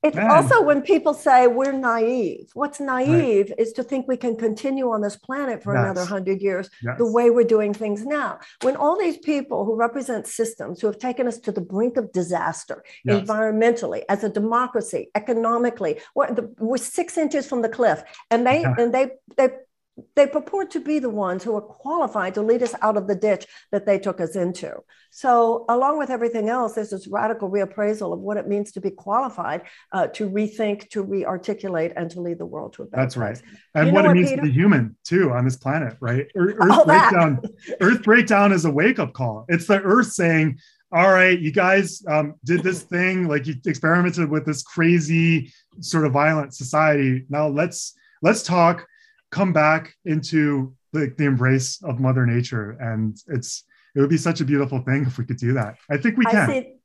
It's Man. also when people say we're naive. What's naive right. is to think we can continue on this planet for yes. another hundred years yes. the way we're doing things now. When all these people who represent systems who have taken us to the brink of disaster, yes. environmentally, as a democracy, economically, we're, the, we're, six inches from the cliff, and they yeah. (laughs) and they they they purport to be the ones who are qualified to lead us out of the ditch that they took us into. So, along with everything else, there's this radical reappraisal of what it means to be qualified uh, to rethink, to re-articulate, and to lead the world to a better That's place. right. And you what it means Peter? to be human too on this planet, right? Earth breakdown. Earth breakdown is a wake-up call. It's the Earth saying, all right, you guys um, did this thing, like you experimented with this crazy sort of violent society. Now let's let's talk come back into the, the embrace of mother nature and it's it would be such a beautiful thing if we could do that. I think we can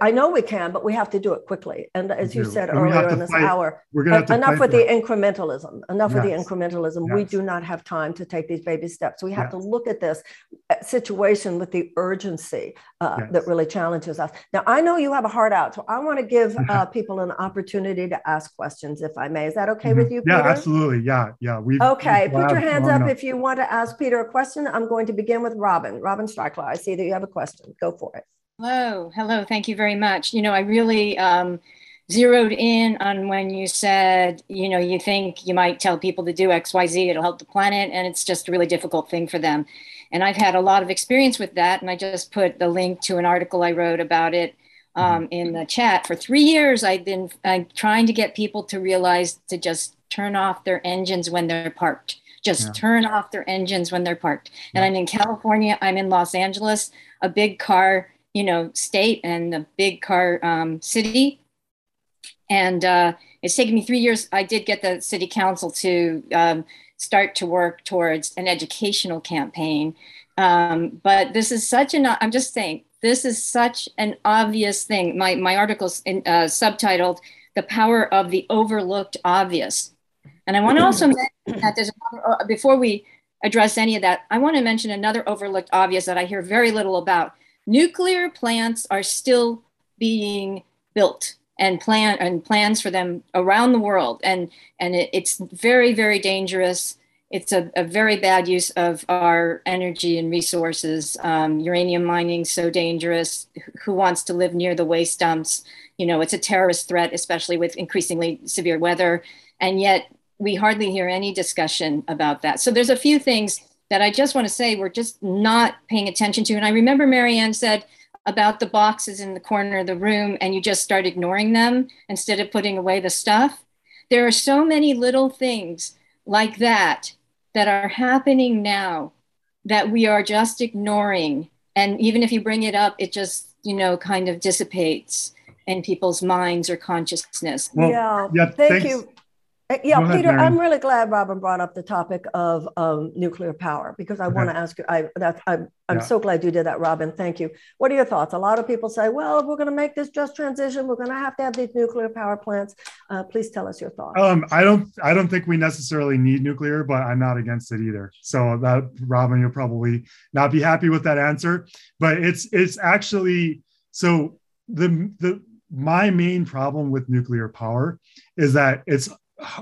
I know we can, but we have to do it quickly. And as you said and earlier in this fight. hour, we're gonna have enough with the incrementalism. Enough yes. with the incrementalism. Yes. We do not have time to take these baby steps. We have yes. to look at this uh, situation with the urgency uh, that really challenges us. Now, I know you have a heart out, so I want to give (laughs) uh, people an opportunity to ask questions, if I may. Is that okay mm-hmm. with you? Peter? Yeah, absolutely. Yeah, yeah. We okay. Put your hands up enough. if you want to ask Peter a question. I'm going to begin with Robin. Robin Strickler. I see that you have a question. Go for it. Hello, hello. Thank you very much. You know, I really um, zeroed in on when you said, you know, you think you might tell people to do X, Y, Z, it'll help the planet, and it's just a really difficult thing for them. And I've had a lot of experience with that, and I just put the link to an article I wrote about it um, mm-hmm. in the chat. For three years, I've been uh, trying to get people to realize to just turn off their engines when they're parked. Just yeah. turn off their engines when they're parked. And I'm in California. I'm in Los Angeles. A big car you know, state and the big car um, city. And uh, it's taken me three years. I did get the city council to um, start to work towards an educational campaign. Um, but this is such an, I'm just saying, this is such an obvious thing. My, my article's in, uh, subtitled The Power of the Overlooked Obvious. And I want to also mention that there's, uh, before we address any of that, I want to mention another overlooked obvious that I hear very little about nuclear plants are still being built and plan and plans for them around the world. And and it, it's very very dangerous. It's a, a, very bad use of our energy and resources. Um, uranium mining so dangerous. Who wants to live near the waste dumps? You know it's a terrorist threat especially with increasingly severe weather. And yet we hardly hear any discussion about that. So there's a few things that I just want to say we're just not paying attention to. And I remember Marianne said about the boxes in the corner of the room and you just start ignoring them instead of putting away the stuff. There are so many little things like that that are happening now that we are just ignoring. And even if you bring it up, it just, you know, kind of dissipates in people's minds or consciousness. Well, yeah, yeah, thank thanks. you. Uh, yeah, ahead, Peter, Mary. I'm really glad Robin brought up the topic of um, nuclear power because I okay. want to ask you. I, that, I, I'm yeah. so glad you did that, Robin. Thank you. What are your thoughts? A lot of people say, well, if we're going to make this just transition, we're going to have to have these nuclear power plants. Uh, please tell us your thoughts. Um, I don't, I don't think we necessarily need nuclear, but I'm not against it either. So that, Robin, you'll probably not be happy with that answer. But it's, it's actually so the the my main problem with nuclear power is that it's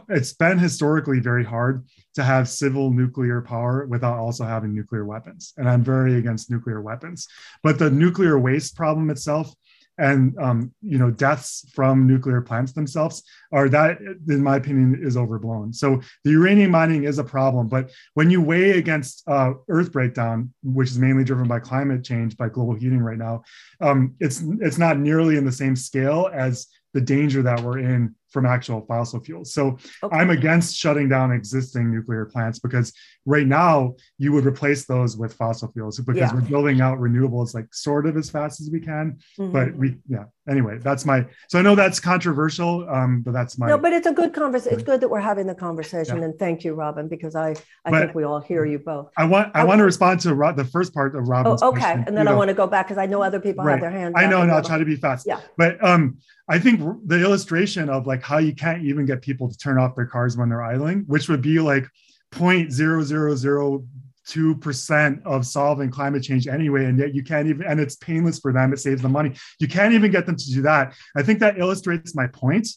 it's been historically very hard to have civil nuclear power without also having nuclear weapons. And I'm very against nuclear weapons. But the nuclear waste problem itself and um, you know deaths from nuclear plants themselves are that in my opinion is overblown so the uranium mining is a problem but when you weigh against uh, earth breakdown which is mainly driven by climate change by global heating right now um, it's it's not nearly in the same scale as the danger that we're in from actual fossil fuels. So Okay. I'm against shutting down existing nuclear plants because right now you would replace those with fossil fuels because Yeah. we're building out renewables like sort of as fast as we can. Mhm. But we, yeah. Anyway, that's my. So I know that's controversial, um, but that's my. No, but it's a good conversation. It's good that we're having the conversation, and thank you, Robin, because I I But- think we all hear you both. I want. I I- want to respond to Ro- the first part of Oh, Robin's okay, question. and then I know. want to go back because I know other people Right. have their hands. I know, and I'll try to be fast. Yeah. But um, I think the illustration of like how you can't even get people to turn off their cars when they're idling, which would be like 0.0002 percent of solving climate change anyway, and yet you can't even, and it's painless for them. It saves them money. You can't even get them to do that. I think that illustrates my point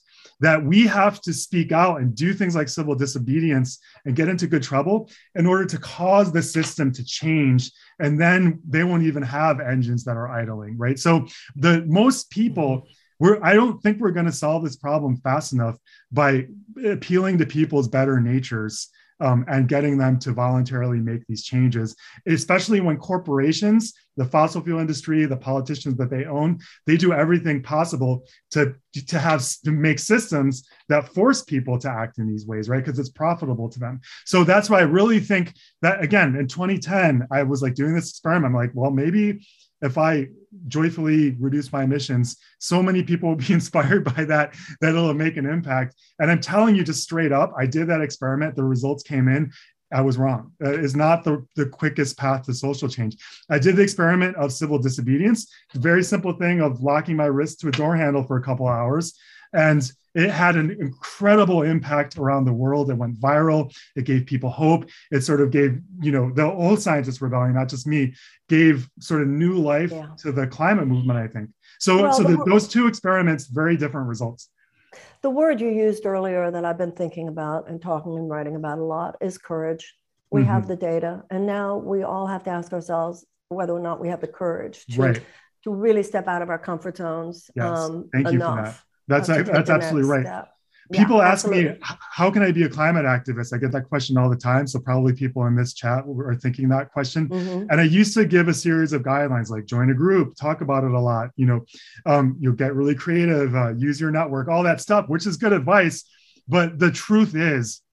that we have to speak out and do things like civil disobedience and get into good trouble in order to cause the system to change and then they won't even have engines that are idling right so the most people we're i don't think we're going to solve this problem fast enough by appealing to people's better natures um, and getting them to voluntarily make these changes especially when corporations the fossil fuel industry the politicians that they own they do everything possible to to have to make systems that force people to act in these ways right? Because it's profitable to them. So that's why i really think that again in 2010 i was like doing this experiment. I'm like well maybe if i joyfully reduce my emissions so many people will be (laughs) inspired by that that it'll make an impact and i'm telling you just straight up i did that experiment the results came in I was wrong. It's not the, the quickest path to social change. I did the experiment of civil disobedience, very simple thing of locking my wrist to a door handle for a couple hours. And it had an incredible impact around the world. It went viral. It gave people hope. It sort of gave, you know, the old scientists rebellion, not just me, gave sort of new life Yeah. to the climate movement, I think. So, Well, so the- those two experiments, very different results. The word you used earlier that I've been thinking about and talking and writing about a lot is courage. We have Mm-hmm. the data, and now we all have to ask ourselves whether or not we have the courage to, Right. to really step out of our comfort zones Yes. um, Thank you for enough. That. That's that's absolutely right. step. Yeah, People ask me, absolutely. "H- how can I be a climate activist? I get that question all the time. So probably people in this chat are thinking that question. Mhm. And I used to give a series of guidelines like join a group, talk about it a lot. You know, um, you'll get really creative, uh, use your network, all that stuff, which is good advice. But the truth is,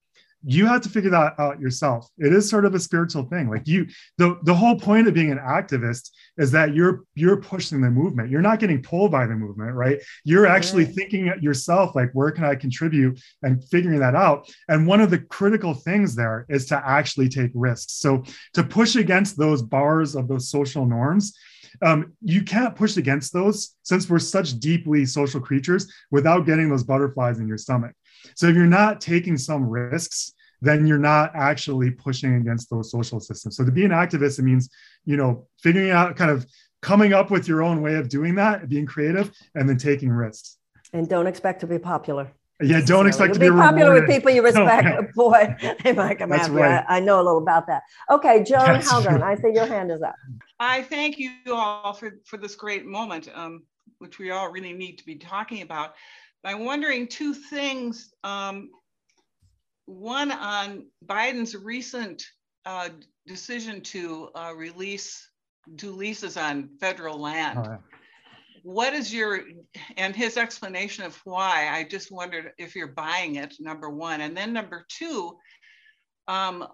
you have to figure that out yourself. It is sort of a spiritual thing. Like you, the the whole point of being an activist is that you're you're pushing the movement. You're not getting pulled by the movement, right? You're actually Right. thinking at yourself, like where can I contribute, and figuring that out. And one of the critical things there is to actually take risks. So to push against those bars of those social norms um, you can't push against those since we're such deeply social creatures without getting those butterflies in your stomach. So if you're not taking some risks, then you're not actually pushing against those social systems. So to be an activist, it means, you know, figuring out kind of coming up with your own way of doing that, being creative, and then taking risks. And don't expect to be popular. Yeah, don't expect to You'll be, popular with people you (laughs) respect. no. Boy, (laughs) they might come That's after right. you. I, I know a little about that. Okay, Joan That's Halgren. I see your hand is up. I thank you all for, for this great moment, um, which we all really need to be talking about. I'm wondering two things. Um, one on Biden's recent uh, decision to uh, release, do leases on federal land. Uh, What is your, and his explanation of why, I just wondered if you're buying it, number one. And then number two, um,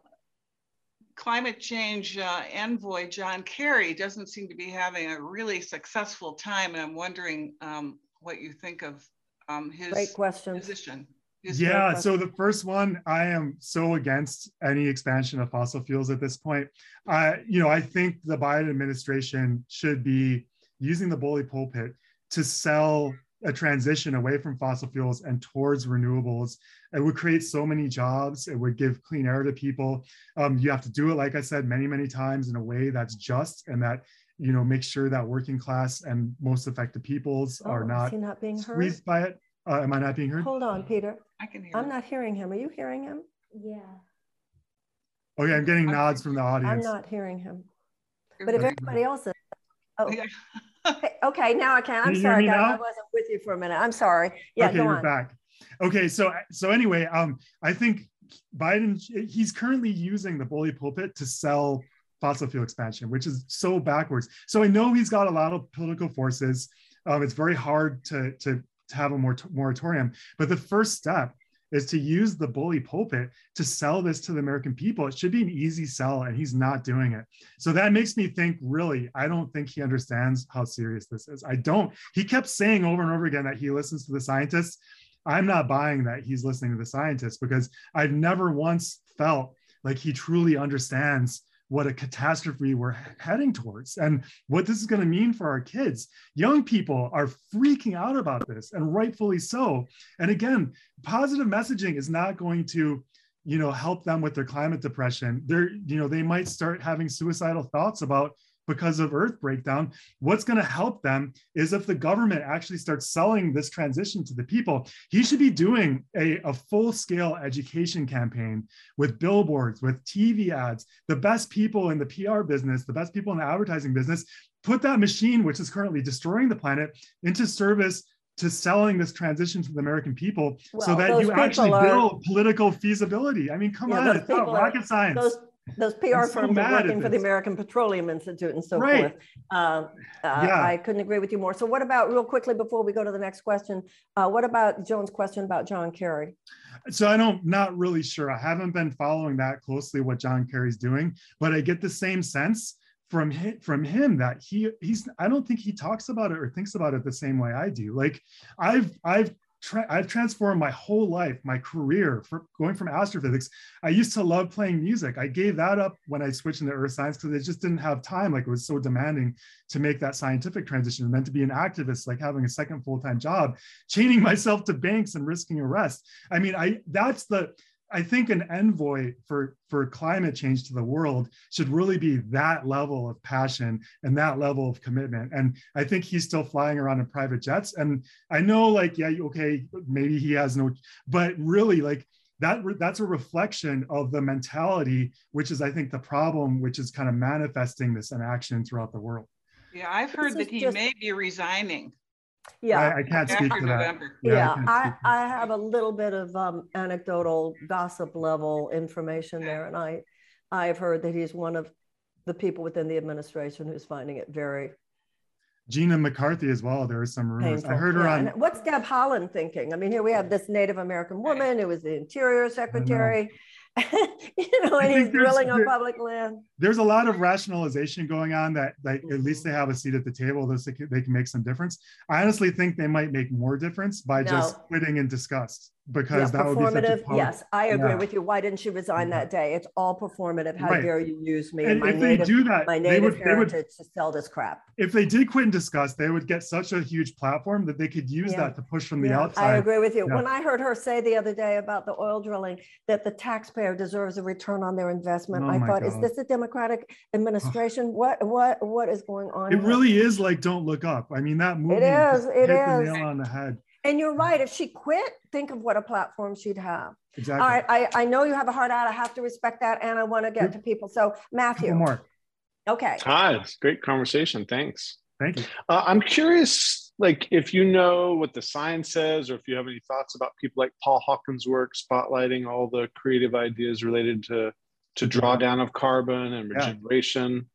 climate change uh, envoy John Kerry doesn't seem to be having a really successful time. And I'm wondering um, what you think of um, his Great question. position. Yeah so the first one i am so against any expansion of fossil fuels at this point. I you know i think the biden administration should be using the bully pulpit to sell a transition away from fossil fuels and towards renewables. It would create so many jobs. It would give clean air to people. Um, you have to do it like i said many many times in a way that's just and that you know make sure that working class and most affected peoples Oh, are not not being squeezed by it uh, am i not being heard Hold on, Peter. I can hear. I'm you. not hearing him. Are you hearing him? Yeah. Okay, I'm getting I'm- nods from the audience. I'm not hearing him. But if everybody else is, oh, Yeah. okay, now I can. Can I'm you hear sorry, me guys. I wasn't with you for a minute. I'm sorry. Yeah, okay, go you're on. back. Okay, so so anyway, um, I think Biden he's currently using the bully pulpit to sell fossil fuel expansion, which is so backwards. So I know he's got a lot of political forces. Um, it's very hard to to to have a moratorium. But the first step is to use the bully pulpit to sell this to the American people. It should be an easy sell, and he's not doing it. So that makes me think really, I don't think he understands how serious this is. I don't. He kept saying over and over again that he listens to the scientists. I'm not buying that he's listening to the scientists because I've never once felt like he truly understands what a catastrophe we're heading towards and what this is going to mean for our kids. Young people are freaking out about this and rightfully so. And again, positive messaging is not going to you know help them with their climate depression they're you know they might start having suicidal thoughts about because of earth breakdown what's going to help them is if the government actually starts selling this transition to the people he should be doing a, a full scale education campaign with billboards with tv ads the best people in the pr business the best people in the advertising business put that machine which is currently destroying the planet into service to selling this transition to the American people well, so that you actually are, build political feasibility. I mean, come yeah, on, it's not rocket are, science. Those, those PR so firms are working for the American Petroleum Institute and so right. forth. Uh, uh, yeah. I couldn't agree with you more. So, what about, real quickly before we go to the next question, uh, what about Joan's question about John Kerry? So, I don't, not really sure. I haven't been following that closely what John Kerry's doing, but I get the same sense from him, from him that he he's I don't think he talks about it or thinks about it the same way I do. Like I've I've tra- I've transformed my whole life, my career, for going from astrophysics. I used to love playing music. I gave that up when I switched into earth science because I just didn't have time. Like it was so demanding to make that scientific transition. And then to be an activist, like having a second full time job, chaining (laughs) myself to banks and risking arrest. I mean, I that's the I think an envoy for, for climate change to the world should really be that level of passion and that level of commitment. And I think he's still flying around in private jets. And I know, like, yeah, okay, maybe he has no, but really, like, that that's a reflection of the mentality, which is, I think, the problem, which is kind of manifesting this in action throughout the world. Yeah, I've heard that he just... may be resigning. Yeah, I, I can't speak to that. Yeah, yeah I, I, I have a little bit of um, anecdotal gossip level information there, and I I've heard that he's one of the people within the administration who's finding it very Gina McCarthy as well. There are some rumors. Painful. I heard her yeah. on. And what's Deb Haaland thinking? I mean, here we have this Native American woman who was the Interior Secretary. (laughs) you know, and he's drilling on public land. There's a lot of rationalization going on that, that mm-hmm. at least they have a seat at the table. They can, they can make some difference. I honestly think they might make more difference by no. just quitting in disgust because yeah, that performative. yes, I agree yeah. with you. Why didn't she resign mm-hmm. that day? It's all performative. How right. dare you use me and, my if native, they do that, my native would, heritage would, to sell this crap? If they did quit and discuss, they would get such a huge platform that they could use yeah. that to push from the outside. I agree with you. When I heard her say the other day about the oil drilling that the taxpayer deserves a return on their investment, oh I thought, God. is this a Democratic administration? what what what is going on? It here? really is like don't look up. I mean that movie. It is. It is. nail on the head. And you're right. If she quit, think of what a platform she'd have. Exactly. All right. I, I know you have a heart out. I have to respect that. And I want to get to people. So, Matthew. more. Okay. Hi. It's great conversation. Thanks. Thank you. Uh, I'm curious, like, if you know what the science says, or if you have any thoughts about people like Paul Hawkins' work spotlighting all the creative ideas related to to drawdown of carbon and regeneration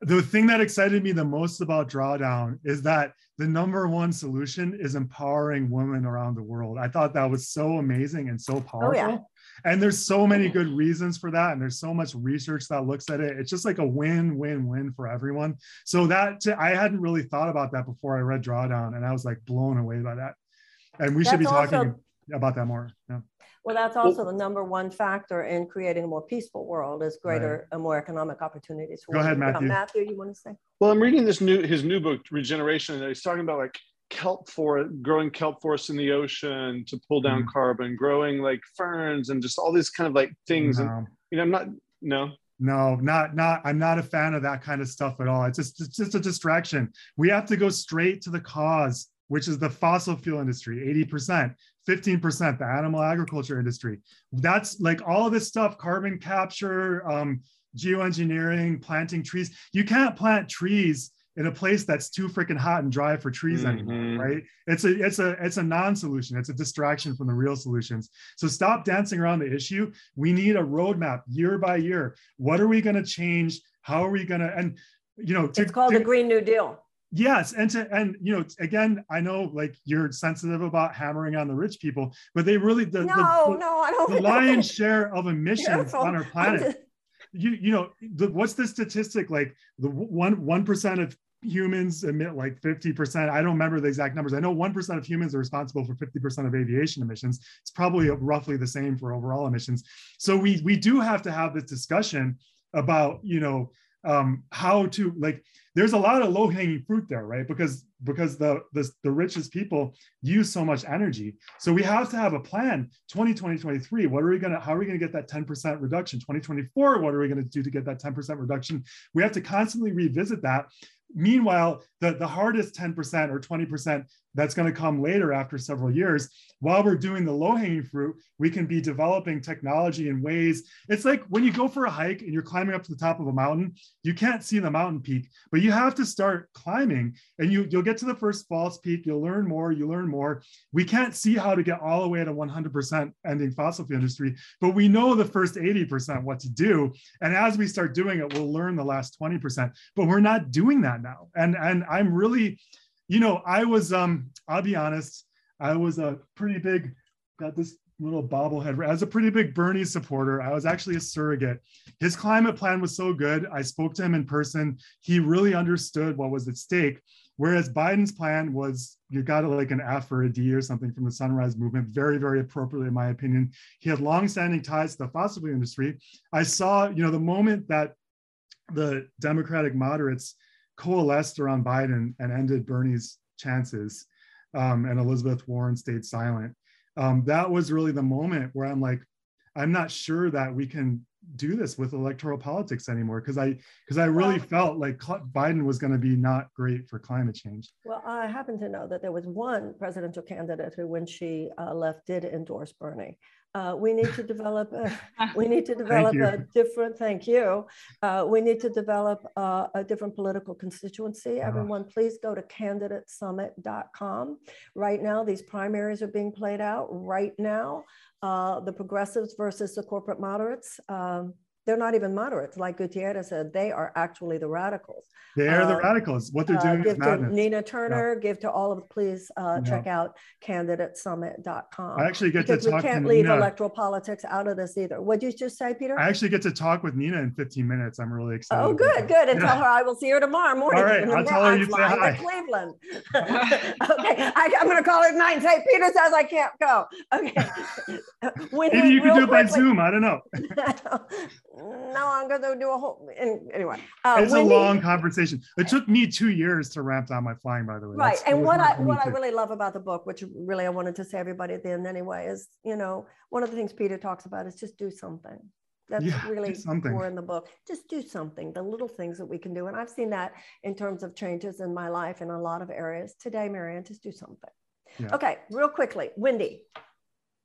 the thing that excited me the most about drawdown is that the number one solution is empowering women around the world. I thought that was so amazing and so powerful oh, yeah. and there's so mm-hmm. many good reasons for that and there's so much research that looks at it. It's just like a win win win for everyone. So that i hadn't really thought about that before i read drawdown and i was like blown away by that. And we That's should be talking also, about that more. Yeah. Well, that's also the number one factor in creating a more peaceful world is greater right. and more economic opportunities. Go ahead, Matthew. Matthew, you want to say? Well, I'm reading this new his new book, Regeneration, and he's talking about like kelp for growing kelp forests in the ocean to pull down mm. carbon, growing like ferns and just all these kind of like things. No. And you know, I'm not no. No, not not. I'm not a fan of that kind of stuff at all. It's just it's just a distraction. We have to go straight to the cause which is the fossil fuel industry, 80%, 15%, the animal agriculture industry. That's like all of this stuff, carbon capture, um, geoengineering, planting trees. You can't plant trees in a place that's too freaking hot and dry for trees mm-hmm. anymore, right? It's a it's a it's a non-solution. It's a distraction from the real solutions. So stop dancing around the issue. We need a roadmap year by year. What are we going to change? How are we going to and you know, to, it's called to, the Green New Deal yes and to and you know again i know like you're sensitive about hammering on the rich people but they really the no the, no i don't the lion's share of (laughs) emissions Careful. on our planet. you you know the, what's the statistic? Like the one one percent of humans emit like 50% i don't remember the exact numbers. I know 1% of humans are responsible for 50% of aviation emissions. It's probably roughly the same for overall emissions. So we we do have to have this discussion about you know um, how to like there's a lot of low hanging fruit there right? Because because the, the the richest people use so much energy. So we have to have a plan 2020 23 what are we to how are we to get that 10% reduction? 2024 what are we to do to get that 10% reduction? We have to constantly revisit that. Meanwhile the, the hardest 10% or 20% that's going to come later after several years while we're doing the low hanging fruit we can be developing technology in ways it's like when you go for a hike and you're climbing up to the top of a mountain you can't see the mountain peak but you have to start climbing and you you'll get to the first false peak you'll learn more you learn more. We can't see how to get all the way to 100% ending fossil fuel industry but we know the first 80% what to do and as we start doing it we'll learn the last 20% but we're not doing that now and and i'm really you know, I was, um, I'll be honest, I was a pretty big, got this little bobblehead. As a pretty big Bernie supporter, I was actually a surrogate. His climate plan was so good. I spoke to him in person. He really understood what was at stake. Whereas Biden's plan was you got like an F or a D or something from the Sunrise Movement, very, very appropriately, in my opinion. He had long-standing ties to the fossil fuel industry. I saw, you know, the moment that the Democratic moderates coalesced around Biden and ended Bernie's chances, um, and Elizabeth Warren stayed silent. Um, that was really the moment where I'm like, I'm not sure that we can do this with electoral politics anymore because I because I really well, felt like Biden was going to be not great for climate change. Well, I happen to know that there was one presidential candidate who, when she uh, left, did endorse Bernie. Uh, we need to develop a, (laughs) we need to develop a different thank you. Uh, we need to develop uh, a different political constituency. Uh-huh. everyone please go to candidatesummit.com right now these primaries are being played out. Right now uh, the progressives versus the corporate moderates um, they're not even moderates. Like Guterres said, they are actually the radicals. They are uh, the radicals. What they're uh, doing uh, give to Nina Turner, yeah. give to all of, please uh, yeah. check out candidatesummit.com. I actually get to talk we can't leave Nina. electoral politics out of this either. What did you just say, Peter? I actually get to talk with Nina in 15 minutes. I'm really excited. Oh, good, good. And yeah. tell her I will see her tomorrow morning. All right, I'll tell her you say hi. Cleveland. (laughs) okay, I, am going to call her at night and say, Peter says I can't go. Okay. (laughs) Maybe you can do it by Zoom. I don't know. (laughs) no, I'm going to do a whole. And Anyway, uh, it's Wendy, a long conversation. It took me two years to ramp down my flying, by the way. Right, That's, and what I what I really love about the book, which really I wanted to say everybody at the end anyway, is you know one of the things Peter talks about is just do something. That's yeah, really something. more in the book. Just do something, the little things that we can do. And I've seen that in terms of changes in my life in a lot of areas. Today, Marianne, just do something. Yeah. Okay, real quickly, Wendy.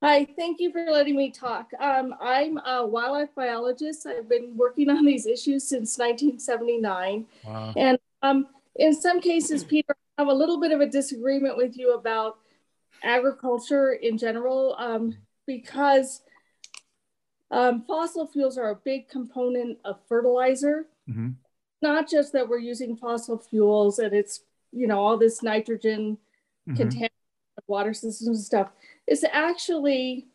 Hi, thank you for letting me talk. Um, I'm a wildlife biologist. I've been working on these issues since 1979. Wow. And um, in some cases, Peter, I have a little bit of a disagreement with you about agriculture in general um, because um, fossil fuels are a big component of fertilizer. Mm-hmm. Not just that we're using fossil fuels and it's, you know, all this nitrogen mm-hmm. water systems and stuff is actually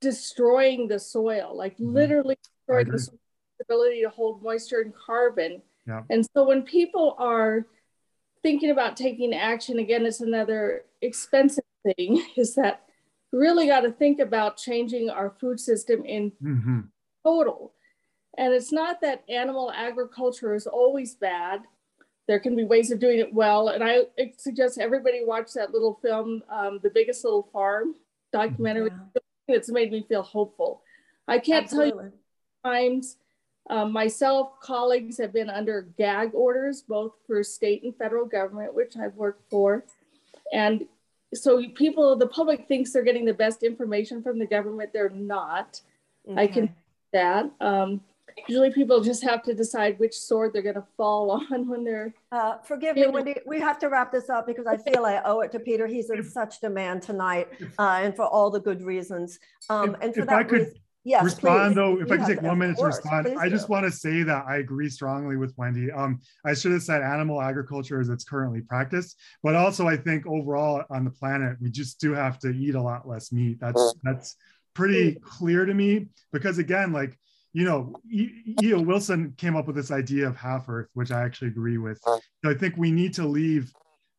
destroying the soil, like mm-hmm. literally destroying the soil's ability to hold moisture and carbon. Yeah. And so when people are thinking about taking action, again, it's another expensive thing, (laughs) is that really got to think about changing our food system in mm-hmm. total. And it's not that animal agriculture is always bad. There can be ways of doing it well. And I suggest everybody watch that little film, um, The Biggest Little Farm documentary. Yeah. It's made me feel hopeful. I can't Absolutely. tell you times um, myself, colleagues have been under gag orders, both for state and federal government, which I've worked for. And so people, the public thinks they're getting the best information from the government. They're not. Okay. I can that. Um, usually people just have to decide which sword they're going to fall (laughs) on when they're uh, forgive me wendy we have to wrap this up because i feel i owe it to peter he's in such demand tonight uh, and for all the good reasons um, if, and for if that I could, reason, yes, respond please. though, if You I could take the- one of minute to respond, I just do. want to say that I agree strongly with Wendy. Um, I should have said animal agriculture as it's currently practiced, but also I think overall on the planet, we just do have to eat a lot less meat. That's that's pretty clear to me because again, like you know, E.O. Wilson came up with this idea of half Earth, which I actually agree with. So I think we need to leave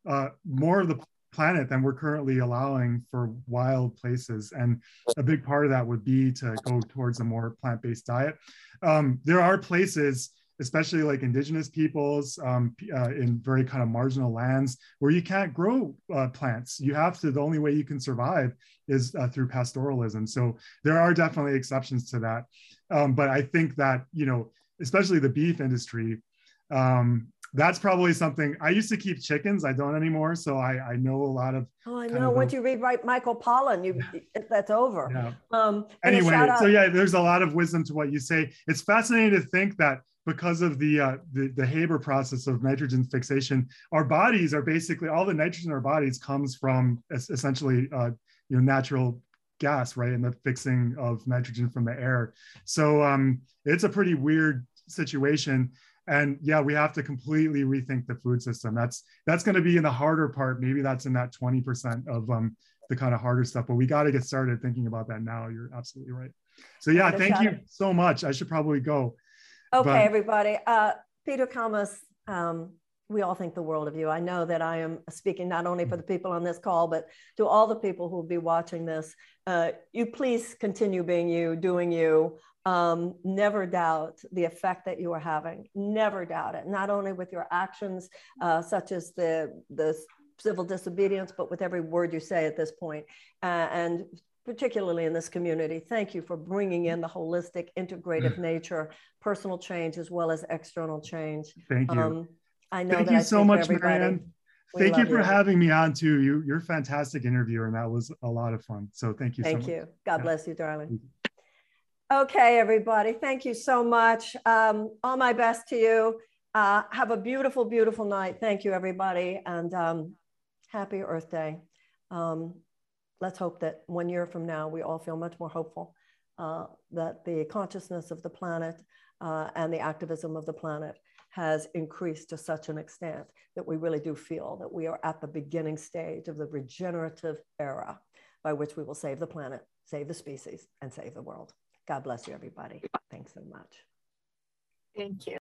uh, more of the planet than we're currently allowing for wild places. And a big part of that would be to go towards a more plant-based diet. Um, there are places, especially like indigenous peoples um, uh, in very kind of marginal lands where you can't grow uh, plants. You have to, the only way you can survive is uh, through pastoralism. So there are definitely exceptions to that. Um, but I think that, you know, especially the beef industry, um, that's probably something I used to keep chickens. I don't anymore. So I, I know a lot of. Oh, I know. Once you read Michael Pollan, you that's over. Yeah. Um, Anyway, so yeah, there's a lot of wisdom to what you say. It's fascinating to think that because of the uh, the, the Haber process of nitrogen fixation, our bodies are basically all the nitrogen in our bodies comes from es- essentially uh, you know natural gas, right, and the fixing of nitrogen from the air. So um, it's a pretty weird situation. And yeah, we have to completely rethink the food system. That's that's going to be in the harder part. Maybe that's in that 20% of um, the kind of harder stuff. But we got to get started thinking about that now. You're absolutely right. So yeah, thank you it- so much. I should probably go. Okay, But- everybody. Uh, Peter Kalmus, um, we all think the world of you. I know that I am speaking not only for the people on this call, but to all the people who will be watching this. Uh, you please continue being you, doing you. Um, never doubt the effect that you are having. Never doubt it. Not only with your actions, uh, such as the the civil disobedience, but with every word you say at this point. Uh, and particularly in this community. Thank you for bringing in the holistic, integrative nature, personal change as well as external change. Thank you. Um, I know thank that you I so much. Marianne. Thank you for you. having me on too. You, you're a fantastic interviewer, and that was a lot of fun. So thank you so Thank much. you. God Yeah. bless you, darling. Okay, everybody. Thank you so much. Um, all my best to you. Uh, have a beautiful, beautiful night. Thank you, everybody. And um, happy Earth Day. Um, let's hope that one year from now, we all feel much more hopeful uh, that the consciousness of the planet uh, and the activism of the planet has increased to such an extent that we really do feel that we are at the beginning stage of the regenerative era by which we will save the planet, save the species, and save the world. God bless you, everybody. Thanks so much. Thank you.